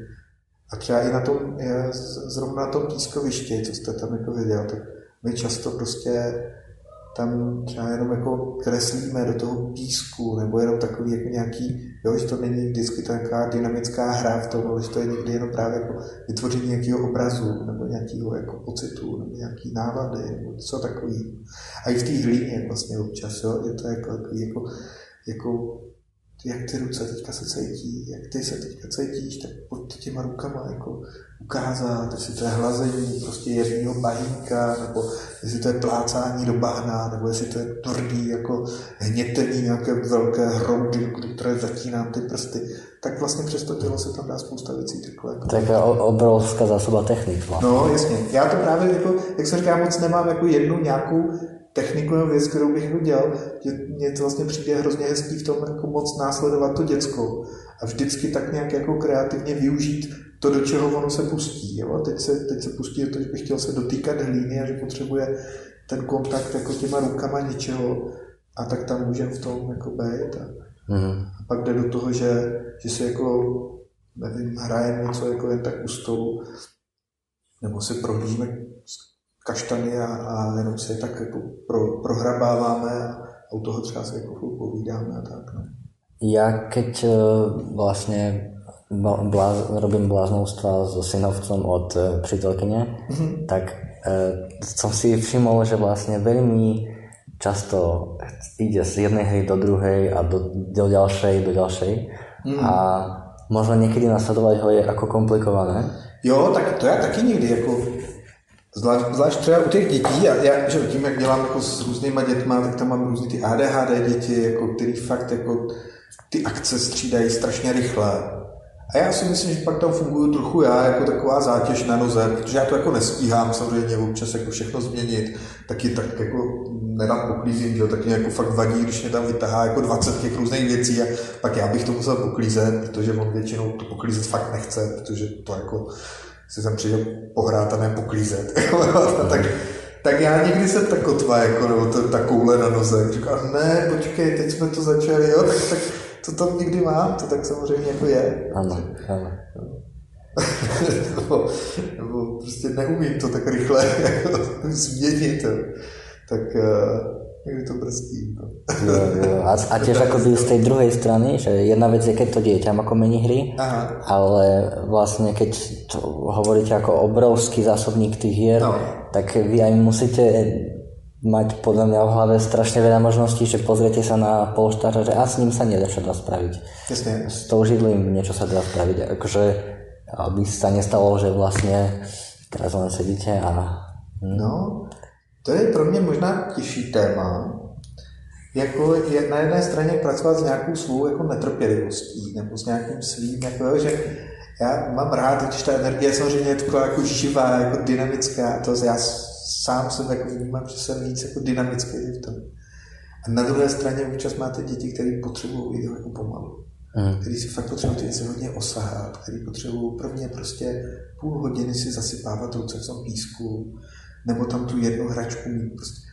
a třeba i na tom, zrovna na tom pískovišti, co jste tam jako viděl, tak my často prostě tam třeba jenom jako kreslíme do toho písku, nebo jenom takový jako nějaký, jo, že to není vždycky taková dynamická hra v tom, ale že to je někdy jenom právě jako vytvoření nějakého obrazu, nebo nějakého jako pocitu, nebo nějaký návady, nebo něco takový. A i v té hlíně vlastně občas, jo, je to jako, jako, jako jak ty ruce teďka se cítí, jak ty se teďka cítíš, tak pojď těma rukama jako ukázat, jestli to je hlazení prostě jeřního bahínka, nebo jestli to je plácání do bahna, nebo jestli to je tvrdý jako hnětení nějaké velké hroudy, které zatínám ty prsty, tak vlastně přes to tělo se tam dá spousta věcí takhle. Jako tak je obrovská zásoba technik. Vlastně. No jasně, já to právě jako, jak se říká, moc nemám jako jednu nějakou techniku nebo věc, kterou bych jako dělal, že mně to vlastně přijde hrozně hezký v tom jako moc následovat to děcko a vždycky tak nějak jako kreativně využít to, do čeho ono se pustí. Jo? Teď, se, teď se pustí do toho, že by chtěl se dotýkat hlíny a že potřebuje ten kontakt jako těma rukama něčeho a tak tam můžeme v tom jako být. A, mm. a pak jde do toho, že, že se jako nevím, hraje něco jako jen tak u stolu, nebo si prohlížíme kaštany a, a jenom si je tak jako pro, prohrabáváme a, u toho třeba se jako povídáme a tak. No. Ja keď uh, vlastne bláz, robím bláznovstva so synovcom od uh, přítelkyně, mm-hmm. tak uh, som si všimol, že vlastne veľmi často ide z jednej hry do druhej a do, do ďalšej, do ďalšej. Mm. A možno někdy nasledovat ho je jako komplikované. Jo, tak to já taky někdy jako Zvlášť, zvlášť třeba u těch dětí, já, já že tím, jak dělám jako s různýma dětma, tak tam mám různý ty ADHD děti, jako, který fakt jako ty akce střídají strašně rychle. A já si myslím, že pak tam funguju trochu já jako taková zátěž na noze, protože já to jako nestíhám samozřejmě občas jako všechno změnit, taky tak jako nedám poklízím, že taky jako fakt vadí, když mě tam vytahá jako 20 těch různých věcí a pak já bych to musel poklízet, protože on většinou to poklízet fakt nechce, protože to jako si jsem přišel pohrát a ne poklízet. tak, tak já někdy jsem tak kotva, jako, nebo to, ta koule na noze. Říkám, ne, počkej, teď jsme to začali, jo, tak, tak to tam někdy mám, to tak samozřejmě jako je. Ano, ano. nebo, nebo, prostě neumím to tak rychle změnit. Tak někdy to brzdí. No. jo, jo. A, a tiež akoby z tej druhej strany, že jedna vec je, keď to dieťa ako mení hry, Aha. ale vlastne keď to hovoríte ako obrovský zásobník tých hier, no. tak vy aj musíte mať podľa mňa v hlave strašne veľa možností, že pozriete sa na polštářa, že a s ním sa nedá čo dá spraviť. Jasne. S tou židlím niečo sa dá spraviť. Akože, aby sa nestalo, že vlastne teraz len sedíte a... Hm. No, to je pro mě možná těžší téma. Jako je na jedné straně pracovat s nějakou svou jako netrpělivostí nebo s nějakým svým, jako, že já mám rád, když ta energie samozřejmě je taková jako živá, jako dynamická, to já sám jsem jako vnímám, že jsem víc jako dynamický v tom. A na druhé straně občas máte děti, které potřebují jít jako pomalu. Mm. Který si fakt potřebují ty věci hodně osahat, který potřebují pro mě prostě půl hodiny si zasypávat ruce v tom písku, nebo tam tu jednu hračku mít prostě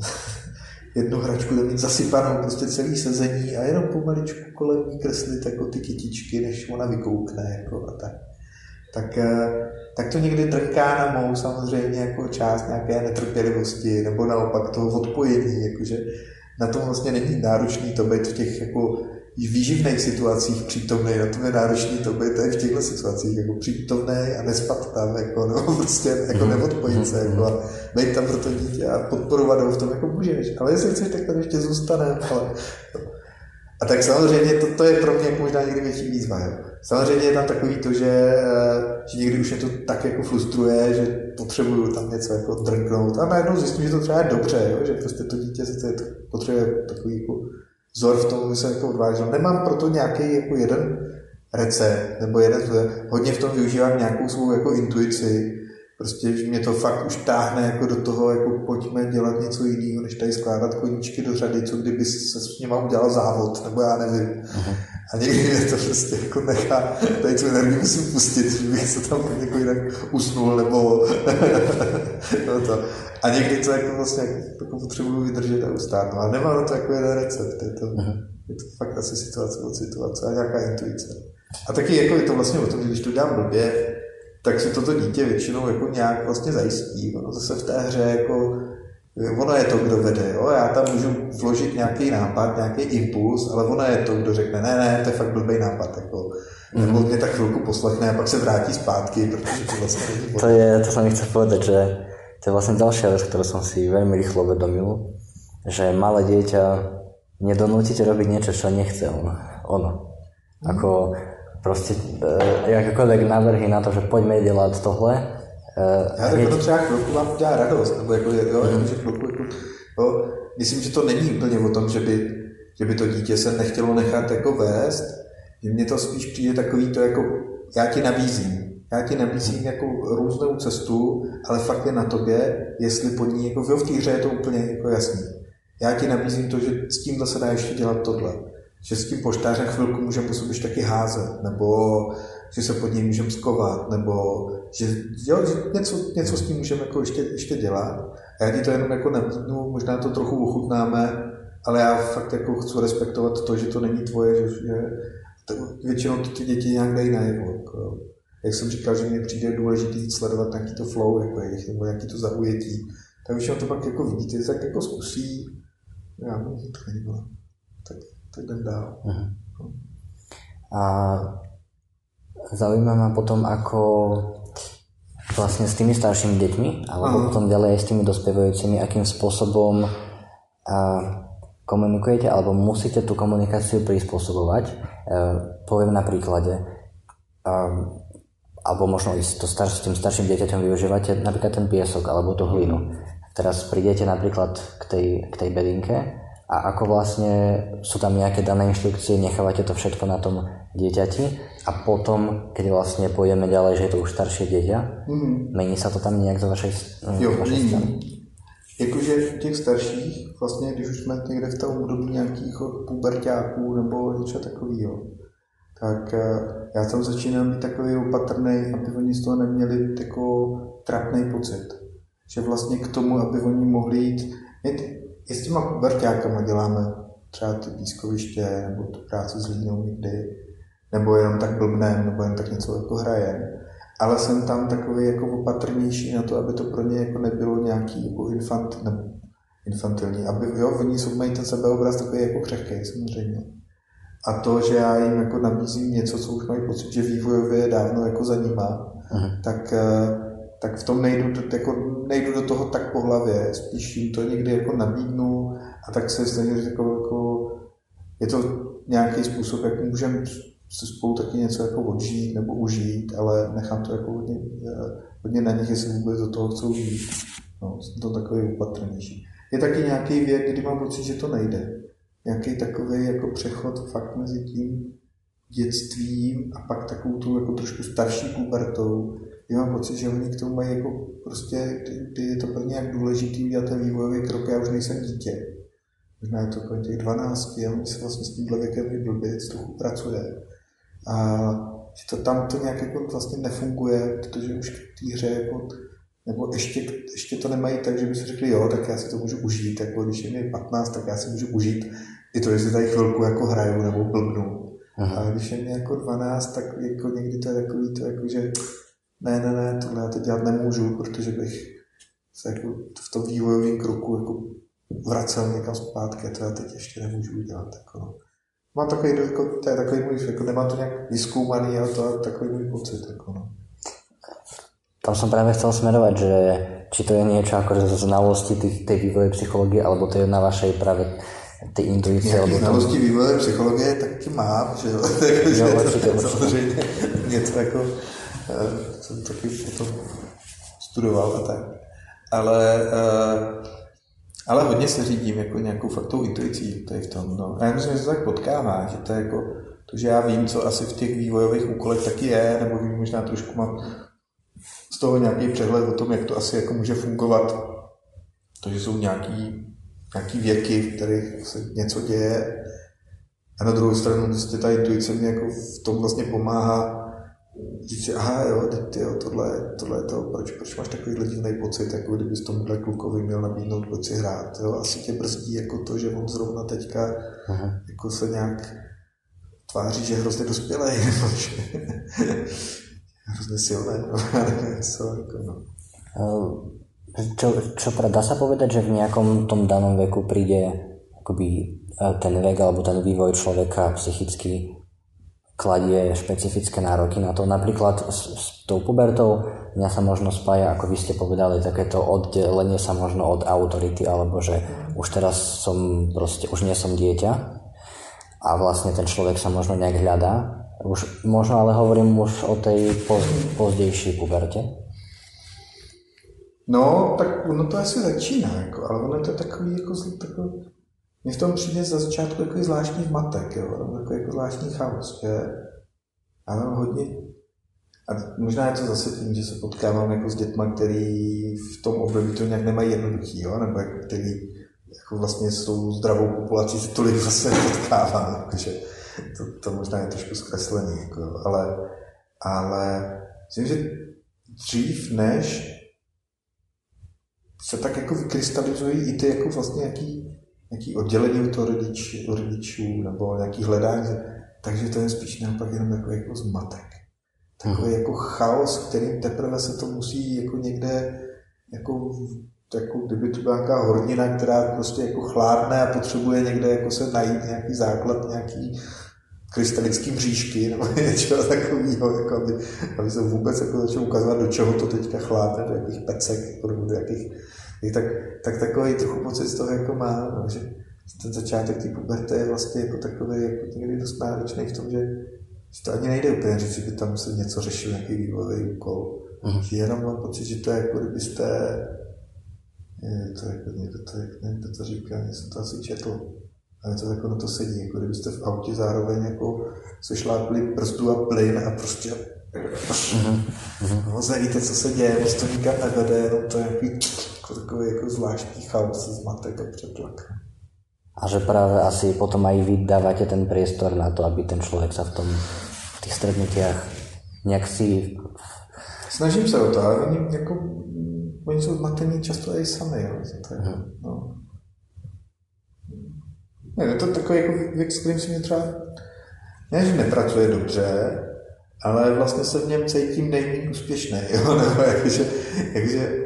jednu hračku tam mít zasypanou prostě celý sezení a jenom pomaličku kolem ní kreslit jako ty kytičky, než ona vykoukne jako a tak. Tak, eh, tak to někdy trnká na mou samozřejmě jako část nějaké netrpělivosti nebo naopak toho odpojení, jakože na tom vlastně není náročný to být v těch jako výživných situacích přítomný, na tom je náročný to být v těchto situacích jako přítomný a nespat tam, jako, no, prostě jako mhm. neodpojit se, jako, a být tam pro to dítě a podporovat ho v tom, jako můžeš, ale jestli chceš, tak tam ještě zůstane, ale... A tak samozřejmě to, to je pro mě možná někdy větší výzva. Jo. Samozřejmě je tam takový to, že, eh, že někdy už mě to tak jako frustruje, že potřebuju tam něco jako drnknout a najednou zjistím, že to třeba je dobře, jo, že prostě to dítě se to potřebuje takový jako vzor v tom, se jako odvážel. Nemám proto nějaký jako jeden recept, nebo jeden, hodně v tom využívám nějakou svou jako intuici, prostě, že mě to fakt už táhne jako do toho, jako pojďme dělat něco jiného, než tady skládat koníčky do řady, co kdyby se s nima udělal závod, nebo já nevím. Uh-huh. A někdy mě to prostě jako nechá, tady tu energii musím pustit, že bych se tam jako jinak usnul, nebo no to. A někdy to jako vlastně jako potřebuju vydržet a ustát. No, ale nemám na to jako jeden recept. Je to, uh-huh. je to fakt asi situace od situace a nějaká intuice. A taky jako je to vlastně o tom, že když to dělám blbě, tak si toto dítě většinou jako nějak vlastně zajistí. Ono zase v té hře jako Ono je to, kdo vede, jo? já tam můžu vložit nějaký nápad, nějaký impuls, ale ono je to, kdo řekne, ne, ne, to je fakt blbý nápad, jako, mm-hmm. nebo mě tak chvilku poslechne a pak se vrátí zpátky, protože to vlastně není To je, to jsem chtěl povedať, že to je vlastně další věc, kterou jsem si velmi rychle uvědomil, že malé dieťa nedonutíte robiť niečo, čo nechce ono. ono. Ako prostě e, jakékoliv návrhy na to, že pojďme dělat tohle. E, Já tak to třeba chvilku vám dělá radost, nebo jako, jo, mm. že chvilku, jako, jo, myslím, že to není úplně o tom, že by, že by to dítě se nechtělo nechat jako vést, že mně to spíš přijde takový to jako, já ti nabízím, já ti nabízím jako různou cestu, ale fakt je na tobě, jestli pod ní, jako v té hře je to úplně jako jasný. Já ti nabízím to, že s tímhle se dá ještě dělat tohle že s tím chvilku můžeme po sobě taky házet, nebo že se pod něj můžeme skovat, nebo že, jo, že něco, něco s tím můžeme jako ještě, ještě dělat. A já ti to jenom jako nabídnu, možná to trochu ochutnáme, ale já fakt jako chci respektovat to, že to není tvoje, že, že to, většinou to ty děti nějak dají najevo. Jako, jak jsem říkal, že mi přijde důležité sledovat nějaký to flow, jako jejich, nebo nějaký to zaujetí. Tak většinou to pak jako vidíte, tak jako zkusí. Já to není Tak, tak dál. Uh-huh. A zaujíma ma potom, ako vlastne s tými staršími deťmi, alebo uh-huh. potom ďalej aj s tými dospievajúcimi, akým spôsobom a, komunikujete, alebo musíte tú komunikáciu prispôsobovať. E, poviem na príklade. A, alebo možno ísť to starš, tým starším dieťaťom využívate napríklad ten piesok alebo tú hlinu. Teraz prídete napríklad k tej, k tej bedinke a ako vlastne sú tam nejaké dané inštrukcie, nechávate to všetko na tom dieťati a potom, keď vlastne pôjdeme ďalej, že je to už staršie dieťa, mm. mení sa to tam nejak do vašej, jo, vašej strany? Jakože těch starších, vlastně když už jsme někde v tom období nějakých pubertáků nebo něco takového, tak eh, já tam začínám být takový opatrný, aby oni z toho neměli jako trapný pocit. Že vlastně k tomu, aby oni mohli jít, i s těma pubertákama děláme třeba ty pískoviště nebo tu práci s línou někdy, nebo jenom tak blbnem, nebo jen tak něco jako hrajem. Ale jsem tam takový jako opatrnější na to, aby to pro ně jako nebylo nějaký jako infant, nebo infantilní. Aby, jo, oni jsou, mají ten sebeobraz takový jako křehký samozřejmě. A to, že já jim jako nabízím něco, co už mají pocit, že vývojově je dávno jako za nima, uh-huh. tak, eh, tak v tom nejdu, jako, nejdu do toho tak po hlavě, spíš jim to někdy jako nabídnu a tak se snažím jako, jako je to nějaký způsob, jak můžeme se spolu taky něco jako odžít nebo užít, ale nechám to jako hodně, eh, hodně na nich, jestli vůbec do toho chcou žít. No, jsem to takový opatrnější. Je taky nějaký věk, kdy mám pocit, že to nejde. Nějaký takový jako přechod fakt mezi tím dětstvím a pak takovou tu jako trošku starší pubertou, kdy mám pocit, že oni k tomu mají jako prostě, kdy, kdy je to pro ně jak důležitý udělat ten vývojový krok, já už nejsem dítě. Možná je to kolem těch 12 a oni se vlastně s tímhle věkem vyblbit, trochu pracuje a že to tam to nějak jako vlastně nefunguje, protože už k té hře jako, nebo ještě, ještě to nemají tak, že by si řekli, jo, tak já si to můžu užít, jako když je mi 15, tak já si můžu užít i to, že si tady chvilku jako hraju nebo blbnu. Aha. A když je mi jako 12, tak jako někdy to je takový to, jako, že ne, ne, ne, tohle já to dělat nemůžu, protože bych se jako v tom vývojovém kroku jako vracel někam zpátky to já teď ještě nemůžu udělat. Jako. No. Mám takový, jako, to je takový můj, jako nemám to nějak vyskoumaný, ale to je takový můj pocit. Jako, no. Tam som práve chcel smerovať, že či to je niečo ako zo znalosti tých, tej vývoje psychológie, alebo to je na vašej práve tej intuície. Nějaké znalosti to... vývoje psychologie taky mám, že jo. jo určitě, určitě. Samozřejmě něco jako, jsem taky potom studoval a tak. Ale uh, ale hodně se řídím jako nějakou faktou intuicí tady v tom. No. A já myslím, že se tak potkává, že to je jako to, že já vím, co asi v těch vývojových úkolech taky je, nebo vím, možná trošku mám z toho nějaký přehled o tom, jak to asi jako může fungovat. To, že jsou nějaký, nějaký věky, v kterých se něco děje. A na druhou stranu prostě ta intuice mě jako v tom vlastně pomáhá říct si, aha, jo, ty, jo, tohle, tohle je to, proč, proč máš takový divný pocit, jako kdybys tomuhle klukovi měl nabídnout, pojď si hrát, jo, asi tě brzdí jako to, že on zrovna teďka aha. jako se nějak tváří, že je hrozně dospělý, nebo že hrozně silný, nebo co, jako no. Čo, čo teda dá sa povedať, že v nejakom tom danom veku príde akoby eh, ten vek alebo ten vývoj človeka psychicky kladie špecifické nároky na to. Napríklad s, s tou pubertou mňa sa možno spája, ako vy ste povedali, takéto oddelenie sa možno od autority, alebo že už teraz som proste, už nie som dieťa a vlastne ten človek sa možno nejak hľadá. Už, možno ale hovorím už o tej poz, pozdejší puberte. No, tak ono to asi začíná, jako, ale ono to je takový, jako, takový mně v tom přijde za začátku jako zvláštní matek, jo, jako, jako zvláštní chaos, že já mám hodně, a možná je to zase tím, že se potkávám jako s dětma, který v tom období to nějak nemají jednoduchý, jo, nebo jako, který jako vlastně s tou zdravou populací se tolik vlastně potkávám, takže to, to možná je trošku zkreslený, jako, ale, ale myslím, že dřív než se tak jako vykrystalizují i ty jako vlastně nějaký, nějaký oddělení od toho rodič, rodičů nebo nějaký hledání, takže to je spíš naopak jenom jako, jako zmatek. Takový mm. jako chaos, který teprve se to musí jako někde jako jako kdyby to byla nějaká hornina, která prostě jako chládne a potřebuje někde jako se najít nějaký základ, nějaký krystalický mřížky nebo něčeho takového, jako aby, aby se vůbec jako začal ukazovat, do čeho to teďka chlápne, do jakých pecek, do jakých, tak, tak takový trochu pocit z toho jako má, no, že ten začátek té puberty je vlastně jako takový jako někdy dost náročný v tom, že, že to ani nejde úplně říct, že by tam se něco řešil, nějaký vývojový úkol. Mm. Že jenom mám pocit, že to je jako kdybyste je, to jako někdo to, někdo to říká, já jsem to asi četl ale to jako na to sedí, jako kdybyste v autě zároveň jako se šlápli brzdu a plyn a prostě mm-hmm. no, nevíte, co se děje, moc to nikam nevede, jenom to je jaký, jako takový jako zvláštní chaos, zmatek a přetlak. A že právě asi potom aj vy dávate ten priestor na to, aby ten člověk se v tom, v těch stretnutiach nějak si... Snažím se o to, ale oni jako, oni jsou zmatení často i sami, jo, to je, mm. no. Ne, je to takový jako věk, s kterým si mě třeba ne, že nepracuje dobře, ale vlastně se v něm cítím nejméně úspěšný, jo, nebo jakže, jakže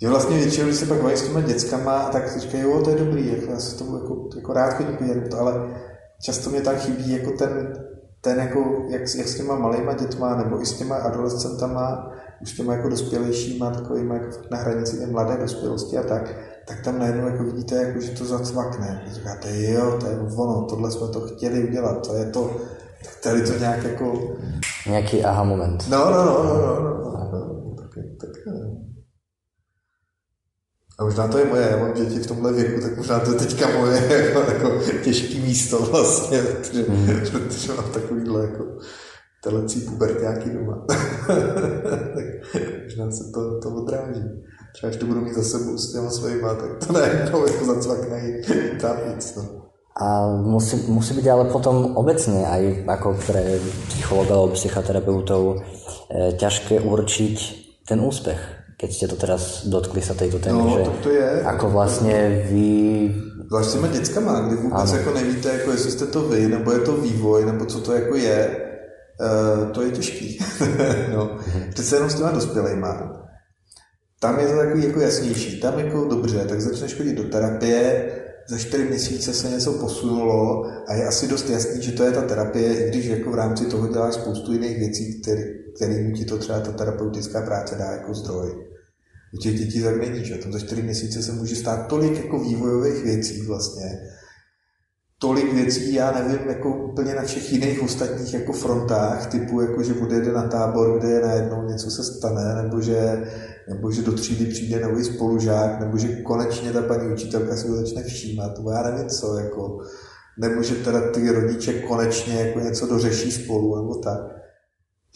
že vlastně většinou, když se pak baví s těma dětskama, tak si říkají, jo, to je dobrý, jako já se tomu jako, jako rád chodím podívat, ale často mě tam chybí jako ten, ten jako, jak, jak s těma malýma dětma, nebo i s těma adolescentama, už těma jako dospělejšíma, takovýma jako na hranici té mladé dospělosti a tak, tak tam najednou jako vidíte, jako, že to zacvakne. Říkáte, jo, to je ono, tohle jsme to chtěli udělat, to je to, tak tady to nějak jako... Nějaký aha moment. No, no, no, no, no, no, no, no tak, tak, a možná to je moje, já mám děti v tomhle věku, tak možná to je teďka moje jako, jako těžký místo vlastně, protože, mm. protože mám takovýhle jako telecí pubertáky doma. tak možná se to, to odráží. Třeba až to budu mít za sebou s těma svojima, tak to najednou jako zacvakne tam víc. No. A musí, musí být ale potom obecně, aj jako pre psychologov, psychoterapeutov, e, ťažké určiť ten úspech. Keď ste to teraz dotkli sa tejto témy, no, že to je. ako vlastně vy... Zvlášť s těma dětskama, kdy vůbec ano. jako nevíte, jako jestli jste to vy, nebo je to vývoj, nebo co to jako je, uh, to je těžký. no. Mhm. Přece jenom s těma dospělejma tam je to takový jako jasnější. Tam jako dobře, tak začneš chodit do terapie, za čtyři měsíce se něco posunulo a je asi dost jasný, že to je ta terapie, i když jako v rámci toho děláš spoustu jiných věcí, který, kterým ti to třeba ta terapeutická práce dá jako zdroj. U těch dětí tak není, že tam za čtyři měsíce se může stát tolik jako vývojových věcí vlastně, tolik věcí, já nevím, jako úplně na všech jiných ostatních jako frontách, typu jako, že odjede na tábor, kde je najednou něco se stane, nebo že nebo že do třídy přijde nový spolužák, nebo že konečně ta paní učitelka si ho začne všímat, to já nevím co, jako, nebo že teda ty rodiče konečně jako něco dořeší spolu, nebo tak.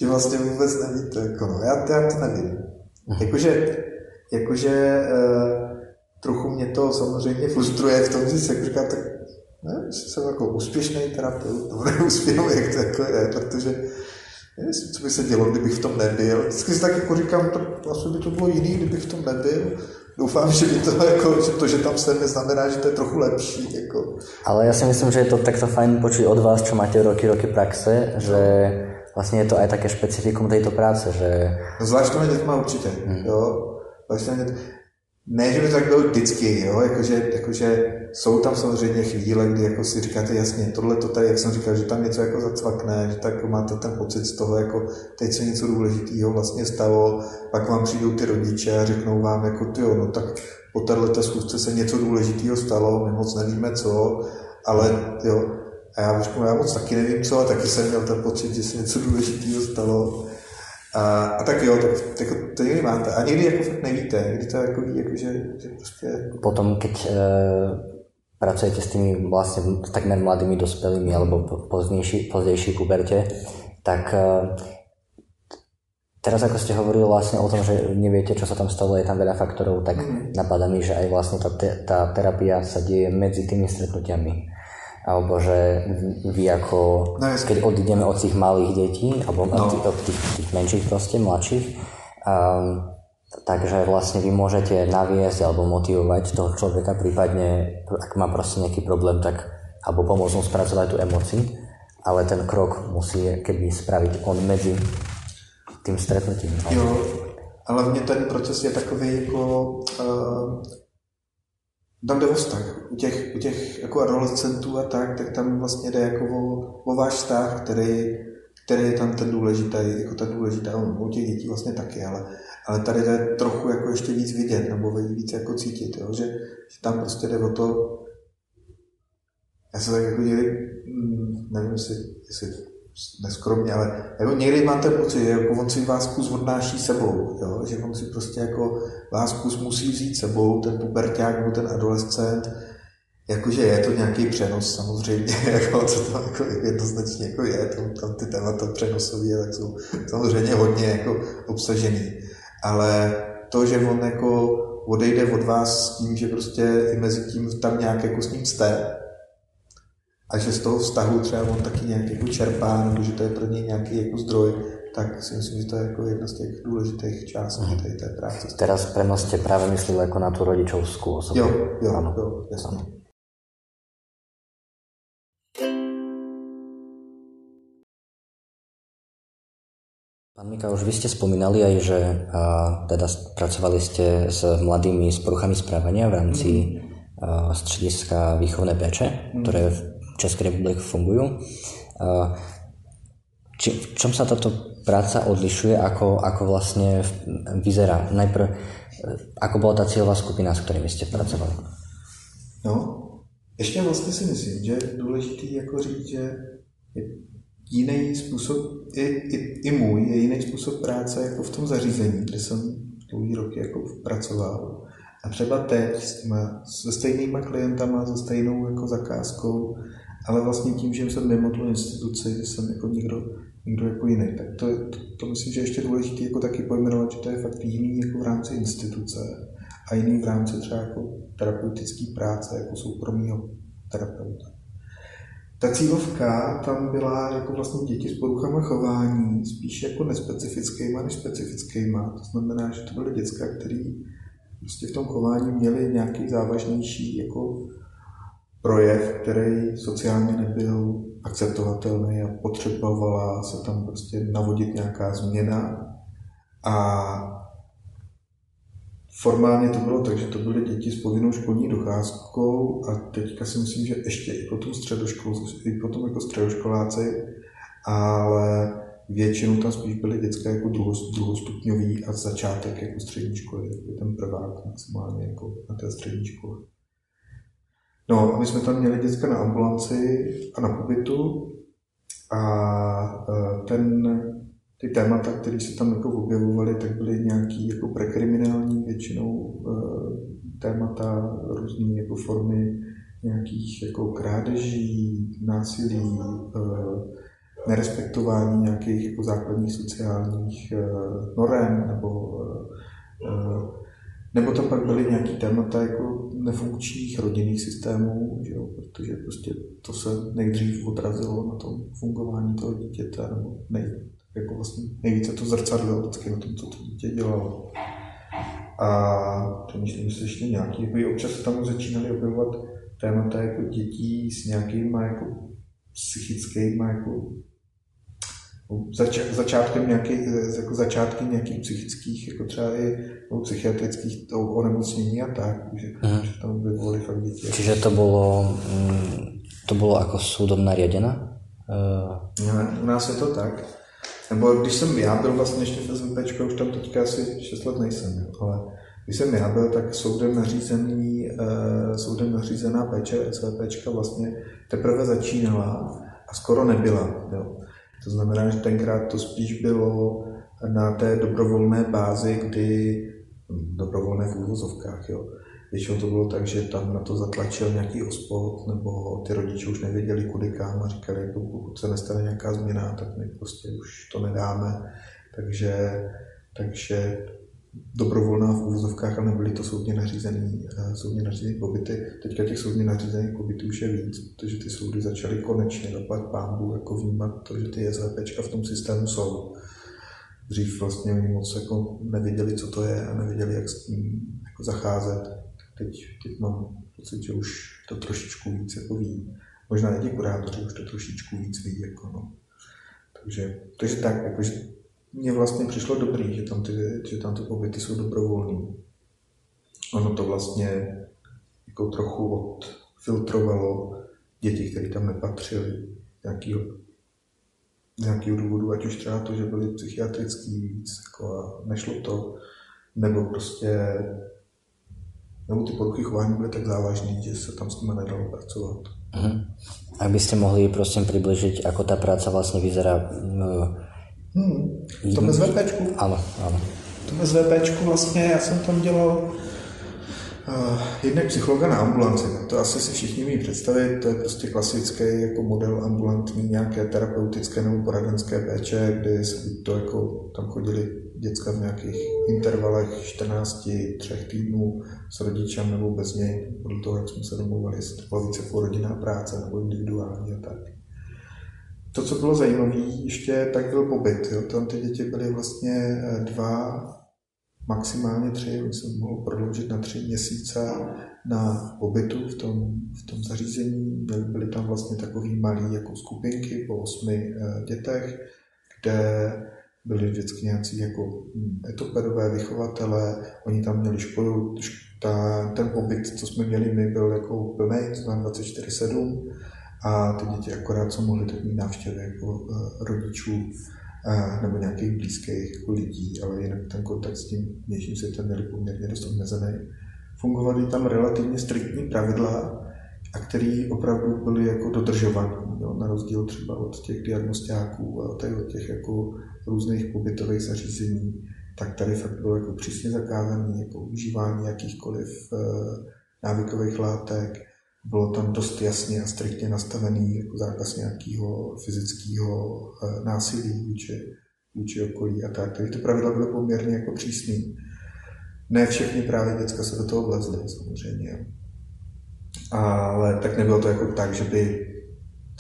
Že vlastně vůbec nevíte, jako no, já, já to nevím. Mhm. Jakože, jakože uh, trochu mě to samozřejmě frustruje v tom, že se jako říkám, tak ne, jsem jako úspěšný terapeut, nebo neúspěšný, jak to jako je, protože Nevím, co by se dělo, kdybych v tom nebyl. Vždycky si tak jako říkám, to, vlastně by to bylo jiný, kdybych v tom nebyl. Doufám, že, by to, jako, že to, že tam jsem, neznamená, že to je trochu lepší. Jako. Ale já si myslím, že je to takto fajn počuť od vás, čo máte roky, roky praxe, že vlastně je to aj také špecifikum této práce, že... No zvlášť to dětma určitě, hmm. jo. Zvlášť ne, že by to tak bylo vždycky, jo, jakože, jakože jsou tam samozřejmě chvíle, kdy jako si říkáte jasně, tohle to tady, jak jsem říkal, že tam něco jako zacvakne, že tak máte ten pocit z toho, jako teď se něco důležitého vlastně stalo, pak vám přijdou ty rodiče a řeknou vám, jako ty no tak po této schůzce se něco důležitého stalo, my moc nevíme co, ale jo, a já řeknu, já moc taky nevím co, a taky jsem měl ten pocit, že se něco důležitého stalo. A, a tak jo, tak, jako, to někdy máte. A někdy jako fakt nevíte, někdy to jako ví, jako, že, že prostě... Potom, keď e, pracujete s tými vlastne takmer mladými dospelými alebo pozdejší, pozdejší puberte, tak e, teraz ako ste hovorili vlastne o tom, že neviete, čo sa tam stalo, je tam veľa faktorov, tak mm. napadá mi, že aj vlastne tá, te, tá terapia sa deje medzi tými stretnutiami. Alebo že vy ako, no, keď odídeme od tých malých detí, alebo no. od, tých, od tých, tých menších proste, mladších, um, takže vlastne vy môžete naviesť alebo motivovať toho človeka, prípadne ak má proste nejaký problém, tak alebo pomôcť mu spracovať tú emociu, ale ten krok musí keby spraviť on medzi tým stretnutím. Jo, ale hlavně ten proces je takový jako uh, tam jde o vztah. U těch, u těch jako adolescentů a tak, tak tam vlastně jde jako o, o váš vztah, který, který je tam ten důležitý, jako ta důležitá, u těch dětí vlastně taky, ale, ale tady jde trochu jako ještě víc vidět, nebo víc jako cítit, jo? Že, že tam prostě jde o to, já se tak jako někdy, mm, nevím, jestli, jestli neskromně, ale jako někdy máte pocit, že jako on si vás kus odnáší sebou, jo? že on si prostě jako vás kus musí vzít sebou, ten puberták nebo ten adolescent, jakože je to nějaký přenos samozřejmě, jako to tam jako jednoznačně jako je, tam, tam ty témata přenosové tak jsou samozřejmě hodně jako obsažený, ale to, že on jako odejde od vás s tím, že prostě i mezi tím tam nějak jako s ním jste, a že z toho vztahu třeba on taky nějak jako čerpá, nebo že to je pro něj nějaký jako zdroj, tak si myslím, že to je jako jedna z těch důležitých částí mm. té, té práce. Teraz pre nás ste práve mysleli jako na tu rodičovskú osobu. Jo, jo, ano. jo jasně. Ano. Pán Mika, už vy ste spomínali aj, že a, teda pracovali ste s mladými s poruchami správania v rámci mm. strediska výchovné péče, mm. ktoré České republiky fungujú. Či, v čom sa táto práca odlišuje, ako, ako vlastne vyzerá? Najprv, ako bola tá cieľová skupina, s ktorými ste pracovali? No, ještě vlastně si myslím, že je důležité jako říct, že je jiný způsob, i, i, i můj, je jiný způsob práce jako v tom zařízení, kde jsem dlouhý roky jako pracoval. A třeba teď s těma, se stejnýma klientama, se stejnou jako zakázkou, ale vlastně tím, že jsem mimo tu instituci, jsem jako někdo, někdo jako jiný. Tak to, to, to myslím, že je ještě důležité jako taky pojmenovat, že to je fakt jiný jako v rámci instituce a jiný v rámci třeba jako terapeutické práce, jako soukromého terapeuta. Ta cílovka tam byla jako vlastně děti s poruchama chování, spíš jako nespecifickýma než specifickýma. To znamená, že to byly děcka, které prostě v tom chování měly nějaký závažnější jako projev, který sociálně nebyl akceptovatelný a potřebovala se tam prostě navodit nějaká změna. A formálně to bylo tak, že to byly děti s povinnou školní docházkou a teďka si myslím, že ještě i potom středoškol, i potom jako středoškoláci, ale většinou tam spíš byly dětské jako druhostupňový a začátek jako střední školy, jako ten prvák maximálně jako na té střední škole. No, my jsme tam měli děcka na ambulanci a na pobytu a e, ten, ty témata, které se tam jako objevovaly, tak byly nějaký jako prekriminální většinou e, témata, různé jako formy nějakých jako krádeží, násilí, e, nerespektování nějakých jako základních sociálních norem nebo nebo tam pak byly nějaký témata jako nefunkčních rodinných systémů, že jo, protože prostě to se nejdřív odrazilo na tom fungování toho dítěte, nebo nej, jako vlastně nejvíce to zrcadlo vždycky na tom, co to dítě dělalo. A přemýšlím si ještě nějaký, jako občas tam začínaly objevovat témata jako dětí s nějakýma jako psychickými jako zač, začátkem nějaký, jako začátky nějakých psychických, jako třeba i no, psychiatrických onemocnění a tak, že, mm. že tam vyvolili fakt děti. Čiže to bylo, mm, to bylo jako soudom nariadené? Uh... Ne, u nás je to tak. Nebo když jsem já byl vlastně ještě v SVP, už tam teďka asi 6 let nejsem, ale když jsem já byl, tak soudem nařízený, uh, soudem nařízená péče SVP vlastně teprve začínala a skoro nebyla. Jo. To znamená, že tenkrát to spíš bylo na té dobrovolné bázi, kdy dobrovolné v úvozovkách, jo. Většinou to bylo tak, že tam na to zatlačil nějaký ospod, nebo ty rodiče už nevěděli kudy kam a říkali, jako pokud se nestane nějaká změna, tak my prostě už to nedáme. Takže, takže dobrovolná v úvozovkách a nebyly to soudně nařízený, eh, soudně nařízený pobyty. Teďka těch soudně nařízených pobytů už je víc, protože ty soudy začaly konečně zaplať pámbu jako vnímat to, že ty SVPčka v tom systému jsou. Dřív vlastně oni moc jako nevěděli, co to je a nevěděli, jak s tím jako zacházet. Teď, teď mám pocit, že už to trošičku víc jako ví. Možná i ti kurátoři už to trošičku víc ví. Jako no. takže, takže tak, jakože mně vlastně přišlo dobrý, že tam ty, že tam ty pobyty jsou dobrovolné. Ono to vlastně jako trochu odfiltrovalo děti, které tam nepatřily, nějakýho, z nějakého důvodu, ať už třeba to, že byly psychiatrický víc, jako a nešlo to, nebo prostě nebo ty poruchy chování byly tak závažné, že se tam s nimi nedalo pracovat. Uh-huh. Ak by ste mohli prosím približiť, ako tá práca vlastne vyzerá Hmm. To bez VPčku? Ano, ano. To bez VPčku vlastně, já jsem tam dělal uh, jednak psychologa na ambulanci. To asi si všichni umí představit, to je prostě klasický jako model ambulantní nějaké terapeutické nebo poradenské péče, kdy to jako tam chodili děcka v nějakých intervalech 14, 3 týdnů s rodičem nebo bez něj, podle toho, jak jsme se domluvili, jestli to byla více jako rodinná práce nebo individuální a tak. To, co bylo zajímavé ještě, tak byl pobyt. Jo. Tam ty děti byly vlastně eh, dva, maximálně tři, my jsem mohl prodloužit na tři měsíce na pobytu v tom, v tom zařízení. Byly, byly tam vlastně takový malý jako skupinky po osmi eh, dětech, kde byli vždycky nějací jako hm, etopedové vychovatele, oni tam měli školu, ta, ten pobyt, co jsme měli my, byl jako plný, to znamená 24-7 a ty děti akorát co mohly tak mít návštěvy jako eh, rodičů eh, nebo nějakých blízkých jako lidí, ale jinak ten kontakt s tím vnějším světem měli poměrně dost omezený. Fungovaly tam relativně striktní pravidla, a které opravdu byly jako dodržované, na rozdíl třeba od těch diagnostáků a od těch jako různých pobytových zařízení, tak tady fakt bylo jako přísně zakázané jako užívání jakýchkoliv eh, návykových látek, bylo tam dost jasně a striktně nastavený jako zákaz nějakého fyzického eh, násilí vůči, vůči okolí a tak. Takže ty pravidla byly poměrně jako přísný. Ne všechny právě děcka se do toho vlezly samozřejmě. Ale tak nebylo to jako tak, že by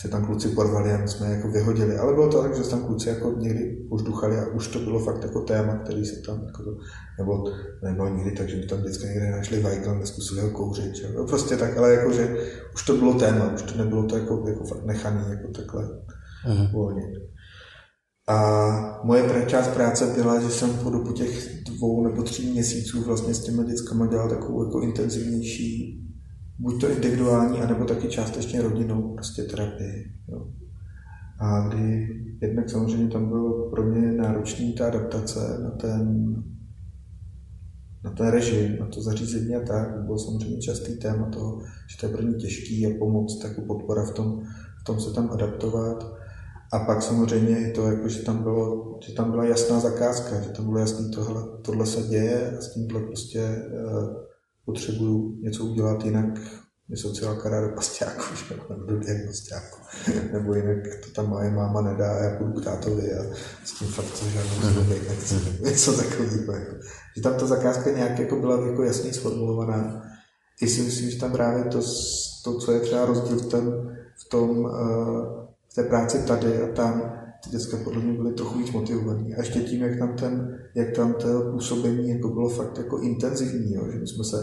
se tam kluci porvali a my jsme jako vyhodili. Ale bylo to tak, že se tam kluci jako někdy duchali a už to bylo fakt jako téma, který se tam jako to, nebo nebylo nikdy tak, že by tam vždycky někde našli vajgl, neskusili ho kouřit. Že? No prostě tak, ale jako, že už to bylo téma, už to nebylo to jako, jako fakt nechaný, jako takhle uh-huh. volně. A moje část práce byla, že jsem po dobu těch dvou nebo tří měsíců vlastně s těmi dětskama dělal takovou jako intenzivnější buď to individuální, anebo taky částečně rodinou prostě terapii. Jo. A kdy jednak samozřejmě tam bylo pro mě náročný ta adaptace na ten, na ten režim, na to zařízení a tak. Bylo samozřejmě častý téma toho, že to je pro ně těžký a pomoc, jako podpora v tom, v tom se tam adaptovat. A pak samozřejmě i to, jako, že, tam bylo, že tam byla jasná zakázka, že tam bylo jasný, tohle, tohle se děje a s tímhle prostě uh, potřebuju něco udělat, jinak mi sociálka ráda do pasťáku, že nebo do diagnostáku. nebo jinak to tam moje máma nedá a já půjdu k tátovi a s tím fakt co žádnou zlobej nechci. Něco takového. Jako. Že tam ta zakázka nějak jako byla jako jasně sformulovaná. I si myslím, že tam právě to, to co je třeba rozdíl v tom, v, tom, v té práci tady a tam, ty děcka podle mě byly trochu víc motivovaný. A ještě tím, jak tam, ten, jak tam to působení jako bylo fakt jako intenzivní, jo? že my jsme se,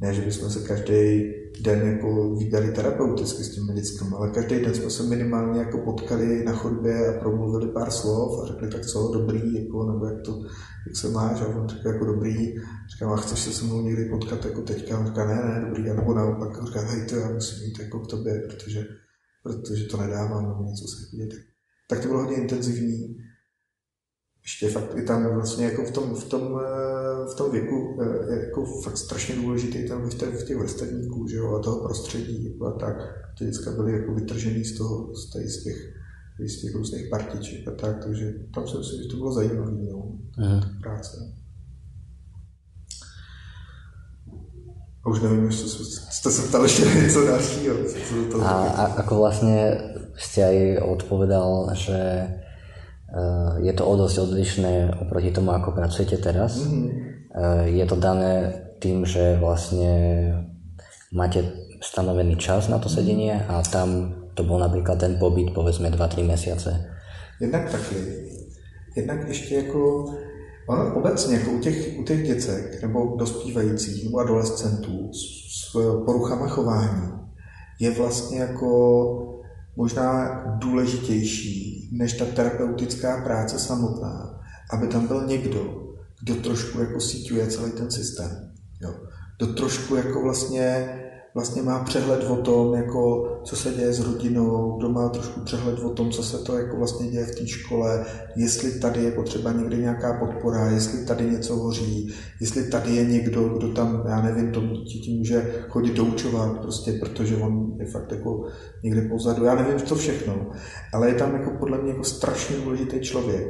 ne, že bychom se každý den jako vydali terapeuticky s těmi dětskami, ale každý den jsme se minimálně jako potkali na chodbě a promluvili pár slov a řekli tak co, dobrý, jako, nebo jak, to, jak se máš? A on řekl jako dobrý, říkám, a chceš se se mnou někdy potkat jako teďka, a on říká, ne, ne, dobrý, a nebo naopak, říká, hej, to já musím jít jako k tobě, protože, protože to nedávám, nebo něco se vidět tak to bylo hodně intenzivní. Ještě fakt i tam vlastně jako v tom, v tom, eh, v tom věku eh, je jako fakt strašně důležitý tam v těch, vrstevníků, že jo, a toho prostředí jako a tak. Ty děcka byly jako vytržený z toho, z, těch, z těch, z těch různých partiček a tak, takže tam si myslím, že to bylo zajímavé, no, práce. A už nevím, jestli jste se ptali ještě něco dalšího. A, a ako vlastne ste aj odpovedal, že je to o dosť odlišné oproti tomu, ako pracujete teraz. Mm-hmm. Je to dané tým, že vlastne máte stanovený čas na to sedenie a tam to bol napríklad ten pobyt povedzme 2-3 mesiace. Jednak taky. Jednak ještě jako Ono obecně jako u těch, u těch děcek nebo dospívajících nebo adolescentů s, s poruchama chování je vlastně jako možná důležitější než ta terapeutická práce samotná, aby tam byl někdo, kdo trošku jako síťuje celý ten systém. Jo. Kdo trošku jako vlastně vlastně má přehled o tom, jako, co se děje s rodinou, kdo má trošku přehled o tom, co se to jako vlastně děje v té škole, jestli tady je potřeba někde nějaká podpora, jestli tady něco hoří, jestli tady je někdo, kdo tam, já nevím, tomu dítěti může chodit doučovat, prostě, protože on je fakt jako někde pozadu, já nevím, co všechno, ale je tam jako podle mě jako strašně důležitý člověk,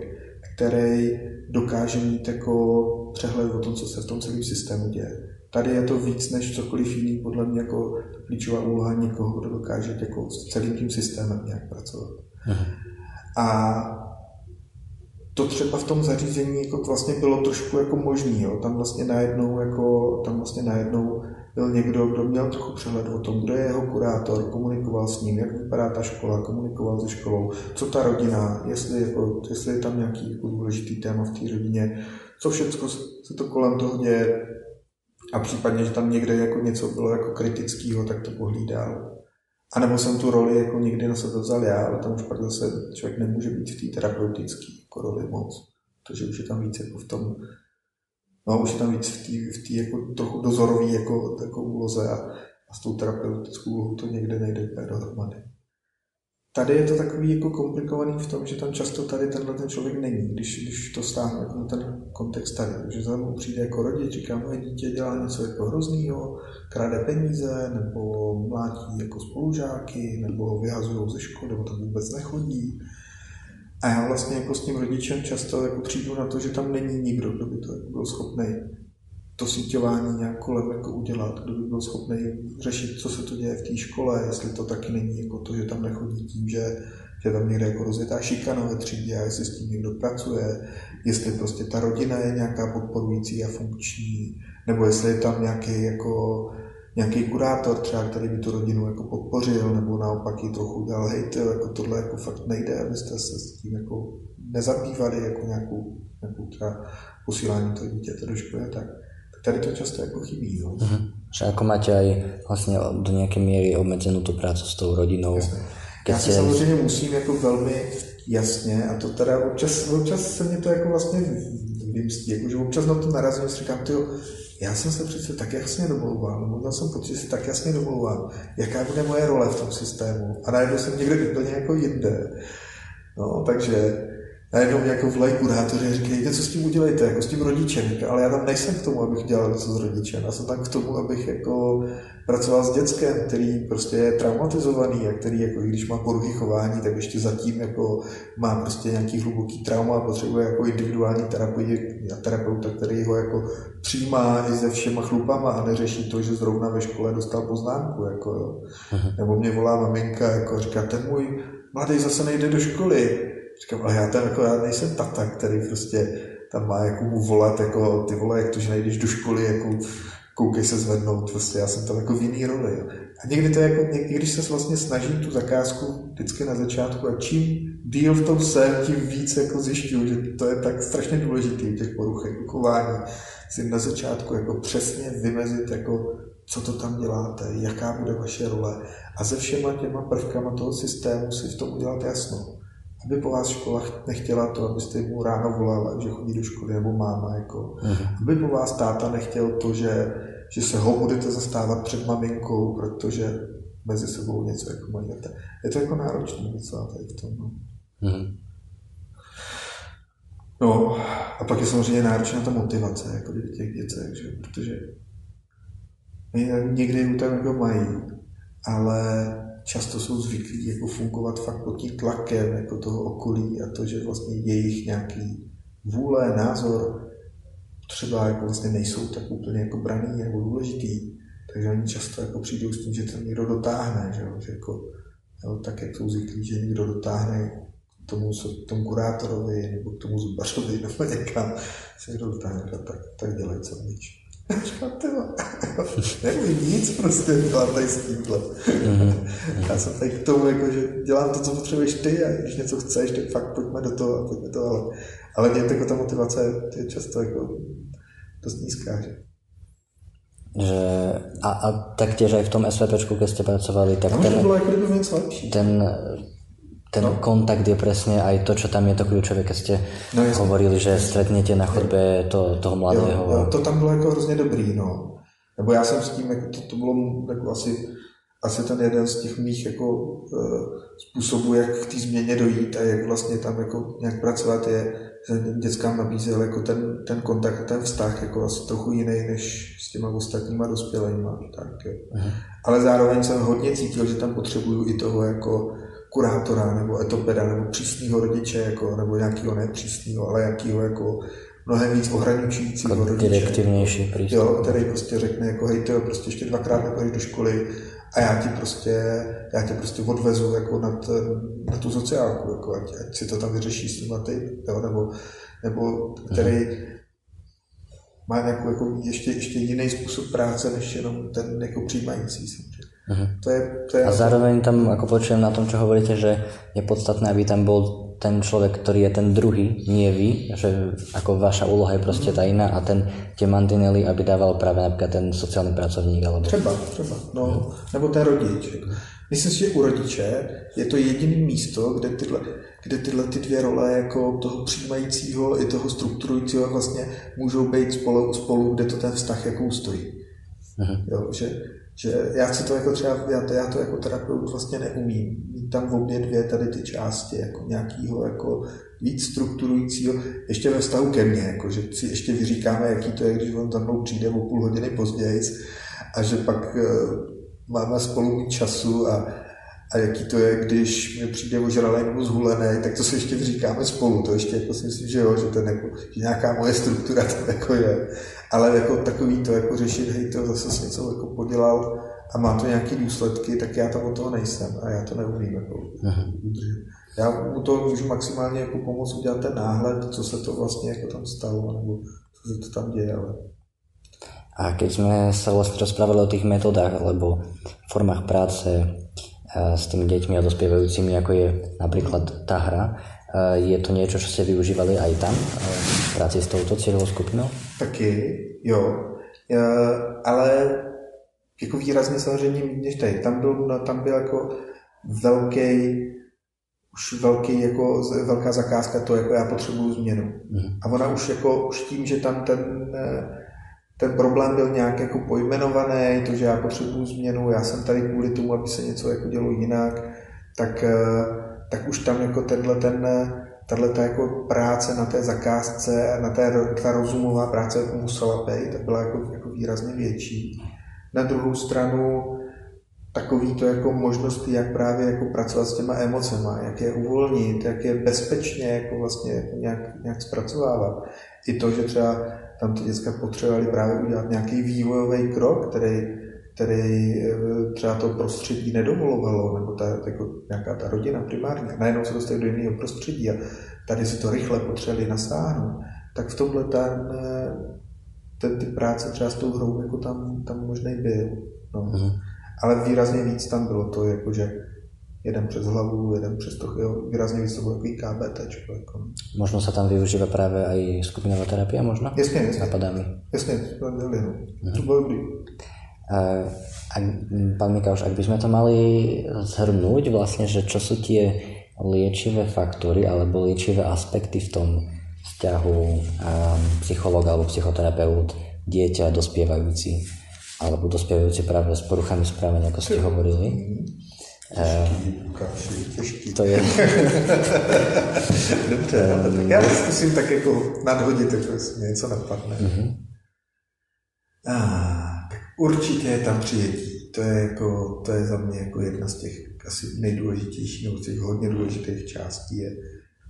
který dokáže mít jako přehled o tom, co se v tom celém systému děje. Tady je to víc než cokoliv jiný, podle mě jako klíčová úloha někoho, kdo dokáže jako s celým tím systémem nějak pracovat. Aha. A to třeba v tom zařízení jako vlastně bylo trošku jako možný, jo. Tam vlastně najednou jako, tam vlastně najednou byl někdo, kdo měl trochu přehled o tom, kdo je jeho kurátor, komunikoval s ním, jak vypadá ta škola, komunikoval se školou, co ta rodina, jestli, jako, jestli je tam nějaký jako důležitý téma v té rodině, co všechno se to kolem toho děje, a případně, že tam někde jako něco bylo jako kritického, tak to pohlídal. A nebo jsem tu roli jako někdy na sebe vzal já, ale tam už pak zase člověk nemůže být v té terapeutické jako roli moc. Protože už je tam víc jako v tom, no už je tam víc v té v tý jako trochu dozorový jako, jako úloze a, a s tou terapeutickou úlohou to někde nejde úplně dohromady. Tady je to takový jako komplikovaný v tom, že tam často tady tenhle ten člověk není, když, když to stáhne jako ten kontext tady. Za mnou přijde jako rodič, říká, moje dítě dělá něco jako hroznýho, krade peníze, nebo mlátí jako spolužáky, nebo vyhazují ze školy, nebo tam vůbec nechodí. A já vlastně jako s tím rodičem často jako přijdu na to, že tam není nikdo, kdo by to jako byl schopný to síťování nějak kolem jako udělat, kdo by byl schopný řešit, co se to děje v té škole, jestli to taky není jako to, že tam nechodí tím, že, že tam někde jako rozjetá šikana ve třídě a jestli s tím někdo pracuje, jestli prostě ta rodina je nějaká podporující a funkční, nebo jestli je tam nějaký jako nějaký kurátor třeba, který by tu rodinu jako podpořil, nebo naopak ji trochu udělal, hej, to, jako tohle jako fakt nejde, abyste se s tím jako nezabývali jako nějakou, nějakou třeba posílání toho dítěte do školy tak tady to často jako chybí. No. Uh-huh. Že ako máte aj vlastně do nějaké míry obmedzenou tu prácu s tou rodinou. Jasne. Já si samozřejmě musím jako velmi jasně, a to teda občas, občas se mě to jako vlastně vymstí, jako že občas na to narazím a si říkám, tyjo, já jsem se přece tak jasně domlouval, nebo měl jsem pocit, že si tak jasně domlouval, jaká bude moje role v tom systému. A najednou jsem někde úplně jako jinde. No, takže najednou mě jako volají kurátoři a říkají, co s tím udělejte, jako s tím rodičem. Ale já tam nejsem k tomu, abych dělal něco s rodičem. Já jsem tam k tomu, abych jako pracoval s dětskem, který prostě je traumatizovaný a který, jako, když má poruchy chování, tak ještě zatím jako má prostě nějaký hluboký trauma a potřebuje jako individuální terapii a terapeuta, který ho jako přijímá i se všema chlupama a neřeší to, že zrovna ve škole dostal poznámku. Jako, jo. Nebo mě volá maminka, jako říká, ten můj mladý zase nejde do školy Říkám, ale já, tam, jako, já nejsem tata, který prostě tam má jako mu volat, jako ty vole, jak to, že nejdeš do školy, jako koukej se zvednout, prostě já jsem tam jako v jiný roli. Jo. A někdy to je jako, někdy, když se vlastně snažím tu zakázku vždycky na začátku a čím díl v tom jsem, tím víc jako zjišťuju, že to je tak strašně důležité u těch poruch jako chování, si na začátku jako přesně vymezit, jako co to tam děláte, jaká bude vaše role a se všema těma prvkama toho systému si v tom udělat jasno aby po vás škola nechtěla to, abyste mu ráno volala, že chodí do školy, nebo máma, jako. Uh-huh. Aby po vás táta nechtěl to, že, že se ho budete zastávat před maminkou, protože mezi sebou něco jako mají. Je to jako náročné docela tady v tom. No. Uh-huh. No, a pak je samozřejmě náročná ta motivace jako těch děcek, že? protože někdy u tam jako mají, ale často jsou zvyklí jako fungovat fakt pod tím tlakem jako toho okolí a to, že vlastně jejich nějaký vůle, názor třeba jako vlastně nejsou tak úplně jako braný nebo důležitý, takže oni často jako přijdou s tím, že to někdo dotáhne, že, jo? že jako, jo, tak jak jsou zvyklí, že někdo dotáhne tomu, tomu kurátorovi nebo k tomu zubařovi nebo někam. Si řekl, tak, tak, tak dělej co víš. Nevím nic prostě, dělám tady s tímhle. Mm-hmm. Já jsem tady k tomu, jako, že dělám to, co potřebuješ ty a když něco chceš, tak fakt pojďme do toho a pojďme to, ale, ale mě jako ta motivace je často jako dost nízká. Že? že a, a taktiež aj v tom SVPčku, keď ste pracovali, tak tam ten, bolo ako viac lepší. ten, ten no. kontakt je presne aj to, čo tam je to kľúčové, keď ste no, hovorili, že stretnete na chodbe to, toho mladého. Jo, jo, to tam bylo jako hrozně dobrý, no. Nebo já jsem s tím, jako to, to bylo jako asi, asi ten jeden z těch mých jako uh, způsobů, jak k té změně dojít a jak vlastně tam jako nějak pracovat je, dětskám nabízel jako ten, ten kontakt, ten vztah jako asi trochu jiný než s těma ostatníma dospělejma. Tak, uh-huh. Ale zároveň jsem hodně cítil, že tam potřebuju i toho jako kurátora nebo etopeda nebo přísného rodiče, jako, nebo nějakého nepřísného, ale nějakého jako mnohem víc ohraničujícího jako rodiče. Direktivnější přístup. Jo, který prostě řekne, jako hej, tyjo, prostě ještě dvakrát nepůjdeš do školy a já ti prostě, já tě prostě odvezu jako na, t, na tu sociálku, jako ať, ať, si to tam vyřeší s nima ty, jo, nebo, nebo který hmm. má nějakou jako ještě, ještě jiný způsob práce, než jenom ten jako přijímající samozřejmě. Uh-huh. To je, to je a zároveň tam, ako počujem na tom, čo hovoríte, že je podstatné, aby tam bol ten človek, ktorý je ten druhý, nie vy, že ako vaša úloha je prostě ta iná a ten tie mantinely, aby dával práve napríklad ten sociálny pracovník. Alebo... Třeba, třeba, no, uh-huh. nebo ten rodič. Myslím si, že u rodiče je to jediné místo, kde tyhle, kde tyhle ty dvě role jako toho přijímajícího i toho strukturujícího vlastně můžou být spolu, spolu kde to ten vztah jako stojí. Uh-huh. Jo, že že já si to jako třeba, já to, já to jako terapeut vlastně neumím. Mít tam v obě dvě tady ty části, jako nějakého jako víc strukturujícího, ještě ve vztahu ke mně, jako, že si ještě vyříkáme, jaký to je, když on za mnou přijde o půl hodiny později a že pak uh, máme spolu mít času a, a jaký to je, když mi přijde ožralý nebo zhulený, tak to si ještě vyříkáme spolu. To ještě jako si myslím, že jo, že, ten jako, že nějaká moje struktura to jako je ale jako takový to jako řešit, hej, to zase něco jako podělal a má to nějaké důsledky, tak já tam o toho nejsem a já to neumím jako. Já mu to můžu maximálně jako pomoct udělat ten náhled, co se to vlastně jako tam stalo, nebo co se to tam děje, ale a keď sme sa vlastne rozprávali o tých metodách alebo formách práce s tými deťmi a dospievajúcimi, ako je napríklad tá hra, je to niečo, čo ste využívali aj tam v práci s touto cieľovou skupinou? Taky, jo. Ale jako výrazně samozřejmě méně než tady. Tam byl, tam byl jako velký, už velký, jako velká zakázka to, jako já potřebuju změnu. Mm. A ona už jako, už tím, že tam ten, ten problém byl nějak jako pojmenovaný, to, že já potřebuju změnu, já jsem tady kvůli tomu, aby se něco jako dělo jinak, tak tak už tam jako tenhle ten, tahle ta jako práce na té zakázce, na té ta rozumová práce jako musela být, tak byla jako, jako výrazně větší. Na druhou stranu takový to jako možnosti, jak právě jako pracovat s těma emocema, jak je uvolnit, jak je bezpečně jako vlastně jako nějak, nějak zpracovávat. I to, že třeba tam ty děcka potřebovali právě udělat nějaký vývojový krok, který který eh, třeba to prostředí nedovolovalo, nebo ta, jako nějaká ta rodina primárně, najednou se dostali do jiného prostředí a tady si to rychle potřebovali nasáhnout, tak v tomhle ten, eh, ten ty práce třeba s tou hrou jako tam, tam možný byl. No. Mm-hmm. Ale výrazně víc tam bylo to, jako že jeden přes hlavu, jeden přes to, jo, výrazně víc to bylo takový KBT. Jako. Možno se tam využívá právě i skupinová terapie, možno? Jasně, jasně. Napadá mi. Jasně, to bylo. To bylo dobrý. Ak, pán Mikauš, ak by sme to mali zhrnúť vlastne, že čo sú tie liečivé faktory alebo liečivé aspekty v tom vzťahu um, psychológ alebo psychoterapeut, dieťa, dospievajúci alebo dospievajúci práve s poruchami správania, ako ste hovorili. Těžký, To je... Dobře, tak já zkusím tak jako nadhodit, jako něco napadne. Mm-hmm. Ah. Určitě je tam přijetí. To je, jako, to je za mě jako jedna z těch asi nejdůležitějších nebo těch hodně důležitých částí je,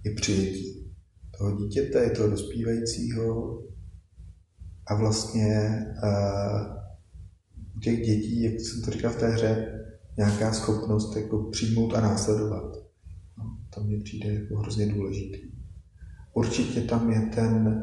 je přijetí toho dítěte, toho dospívajícího a vlastně uh, u těch dětí, jak jsem to říkal v té hře, nějaká schopnost jako přijmout a následovat. No, to mně přijde jako hrozně důležitý. Určitě tam je ten,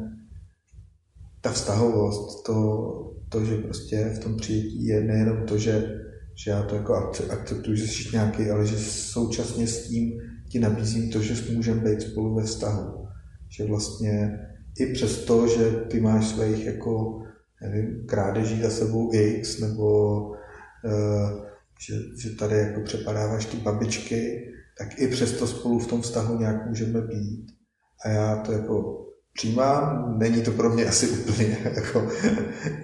ta vztahovost, to, to, že prostě v tom přijetí je nejenom to, že, že já to jako akceptuju, že jsi nějaký, ale že současně s tím ti nabízím to, že můžeme být spolu ve vztahu. Že vlastně i přes to, že ty máš svých jako nevím, krádeží za sebou X, nebo uh, že, že tady jako přepadáváš ty babičky, tak i přesto spolu v tom vztahu nějak můžeme být. A já to jako přijímám, není to pro mě asi úplně jako,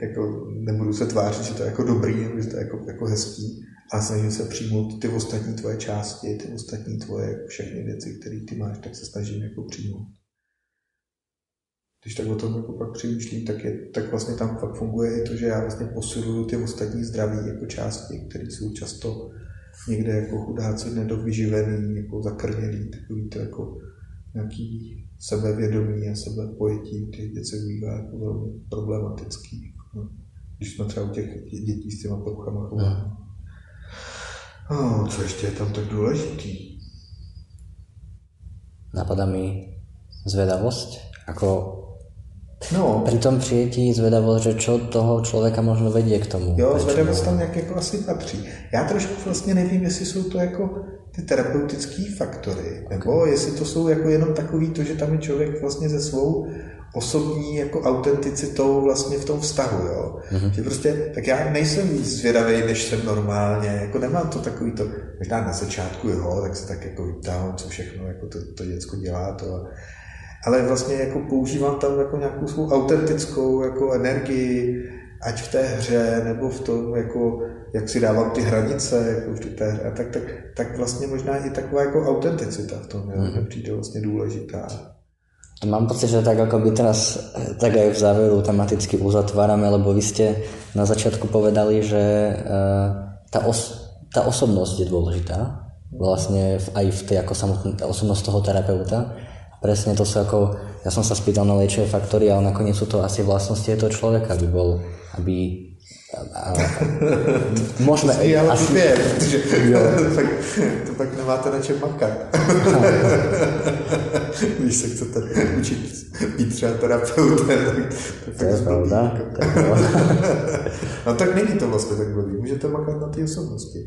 jako nebudu se tvářit, že to je jako dobrý, nebo že to je jako, jako hezký, a snažím se přijmout ty ostatní tvoje části, ty ostatní tvoje všechny věci, které ty máš, tak se snažím jako přijmout. Když tak o tom jako pak přemýšlím, tak, je, tak vlastně tam pak funguje i to, že já vlastně posiluju ty ostatní zdraví jako části, které jsou často někde jako chudáci nedovyživený, jako zakrnělý, takový to jako nějaký sebevědomí a sebepojetí těch věcí bývá jako velmi problematický. No. Když jsme třeba u těch dětí s těma poruchama chování. No, co ještě je tam tak důležitý? Napadá mi zvedavost, jako No. Pri tom přijetí zvedavost, že čo toho člověka možno vedie k tomu. Jo, zvedavost tam nějak jako asi patří. Já trošku vlastně nevím, jestli jsou to jako ty terapeutické faktory, okay. nebo jestli to jsou jako jenom takový to, že tam je člověk vlastně ze svou osobní jako autenticitou vlastně v tom vztahu, jo. Mm-hmm. Že prostě, tak já nejsem víc zvědavý, než jsem normálně, jako nemám to takový to, možná na začátku, jo, tak se tak jako vyptám, co všechno jako to, to děcko dělá, to, ale vlastně jako používám tam jako nějakou svou autentickou jako energii, ať v té hře, nebo v tom, jako, jak si dávám ty hranice jako v té hře, tak, tak, tak vlastně možná i taková jako autenticita v tom jo, mm. přijde vlastně důležitá. Mám pocit, že tak ako by teraz tak aj v záveru tematicky uzatvárame, lebo vy ste na začiatku povedali, že uh, tá, os, tá osobnosť je dôležitá. Vlastne aj v tej ako samotná osobnosť toho terapeuta. Presne to sú ako, ja som sa spýtal na liečivé faktory, ale nakoniec sú to asi vlastnosti toho človeka, aby bol, aby a, môžeme... Ja ale asi... Vie, protože to, pak, to pak nemáte na čem makat. Když se chcete učit být třeba terapeutem, tak to, to je pravda. no tak není to vlastně tak blbý. Můžete makat na ty osobnosti.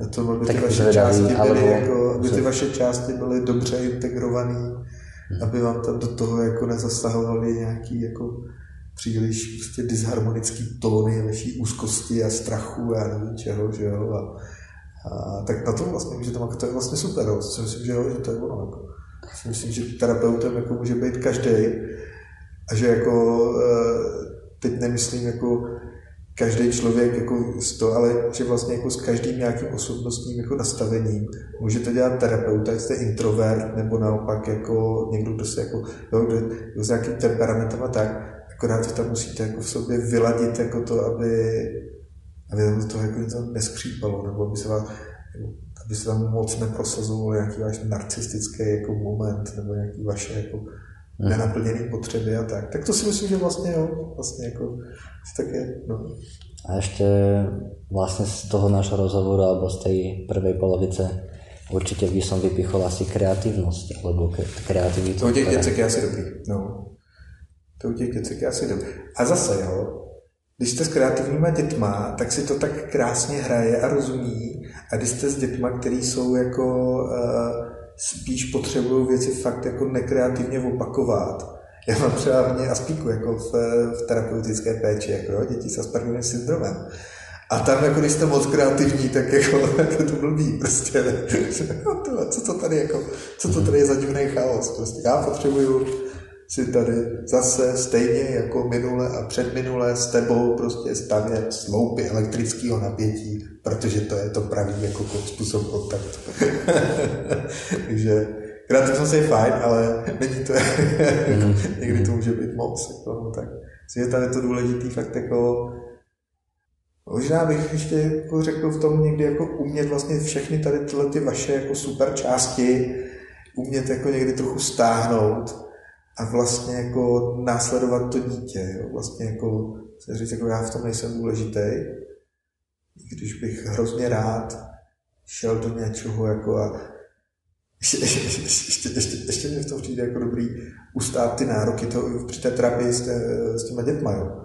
A to, aby ty vaše části byly, alebo... jako, aby ty vaše části byly dobře integrované, hmm. aby vám tam do toho jako nezasahovali nějaký jako příliš prostě disharmonický tóny vaší úzkosti a strachu a nevím čeho, že jo. A, a, tak na to vlastně můžete makat, to je vlastně super, jo. Si myslím, že jo, že to je ono. Jako. Si myslím, že terapeutem jako může být každý a že jako eh, teď nemyslím jako každý člověk jako z to, ale že vlastně jako s každým nějakým osobnostním jako nastavením můžete dělat terapeuta, jste introvert, nebo naopak jako někdo, kdo se jako, jo, kdo, kdo s nějakým temperamentem a tak, akorát to tam musíte jako v sobě vyladit jako to, aby, aby to toho jako něco neskřípalo, nebo aby se vám, aby se vám moc neprosazoval nějaký váš narcistický jako moment, nebo nějaký vaše jako hmm. nenaplněné potřeby a tak. Tak to si myslím, že vlastně jo, vlastně jako tak je. No. A ještě vlastně z toho našeho rozhovoru alebo z té prvej polovice určitě by som vypichol asi kreativnost, lebo kreativitu. To těch děcek je asi dobrý. No. To u těch děcek je asi dobrý. A zase, jo, když jste s kreativníma dětma, tak si to tak krásně hraje a rozumí. A když jste s dětma, který jsou jako uh, spíš potřebují věci fakt jako nekreativně opakovat. Já mám třeba hodně aspíku jako v, v terapeutické péči, jako jo, děti s Aspergerovým syndromem. A tam, jako když jste moc kreativní, tak jako, jako to blbý, prostě. to, co to tady, jako, co to tady je za divný chaos, prostě. Já potřebuju si tady zase stejně jako minule a předminule s tebou prostě stavět sloupy elektrického napětí, protože to je to pravý jako způsob kontaktu. Takže kreativnost je fajn, ale není to, jako, někdy to může být moc. Jako, no, tak je tady to důležitý fakt jako Možná bych ještě jako řekl v tom někdy jako umět vlastně všechny tady tyhle ty vaše jako super části umět jako někdy trochu stáhnout a vlastně jako následovat to dítě. Jo? Vlastně jako se říct, jako já v tom nejsem důležitý, když bych hrozně rád šel do něčeho jako a ještě, ještě, ještě, ještě, mě v tom přijde jako dobrý ustát ty nároky to, při té terapii s, tě, s těma dětma, jo.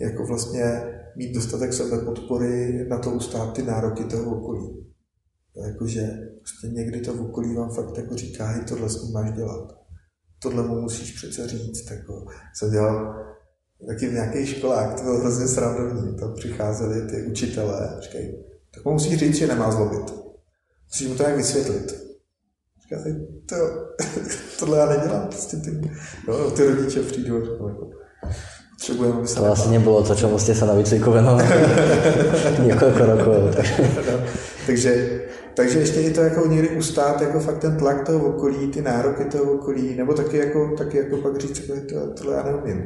Jako vlastně mít dostatek sebe podpory na to ustát ty nároky toho okolí. Jakože prostě někdy to v okolí vám fakt jako říká, hej, tohle s máš dělat. Tohle mu musíš přece říct. Jako, jsem dělal taky v nějaké školách, to bylo hrozně srandovní. Tam přicházeli ty učitelé a říkají, tak mu musíš říct, že nemá zlobit. Musíš mu to nějak vysvětlit. Říkají, to, tohle já nedělám. Prostě ty, no, ty rodiče přijdou a říkají, jako, potřebujeme, aby se To asi nebylo to, čemu jste se na výcviku venovali několik rokov. no, takže, takže ještě i to jako někdy ustát, jako fakt ten tlak toho okolí, ty nároky toho okolí, nebo taky jako, taky jako pak říct, jako, to, tohle já neumím.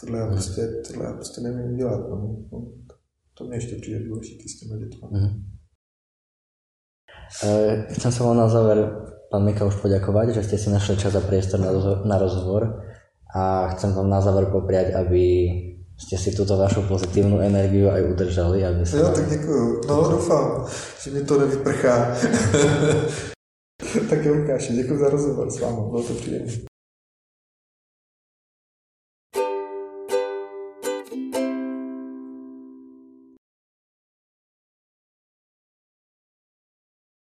Tohle já prostě, tohle já prostě nevím dělat. No. No, to mě ještě přijde důležitý s těmi dětmi. Mm. E, chcem sa vám na záver, pán Mika, už poďakovať, že ste si našli čas a priestor na, na rozhovor a chcem vám na záver popriať, aby ste si túto vašu pozitívnu energiu aj udržali. Aby sa... Jo, tak děkuju. No, doufám, že mi to nevyprchá. tak jo, Lukáši, děkuji za rozhovor s vámi, bylo to příjemné.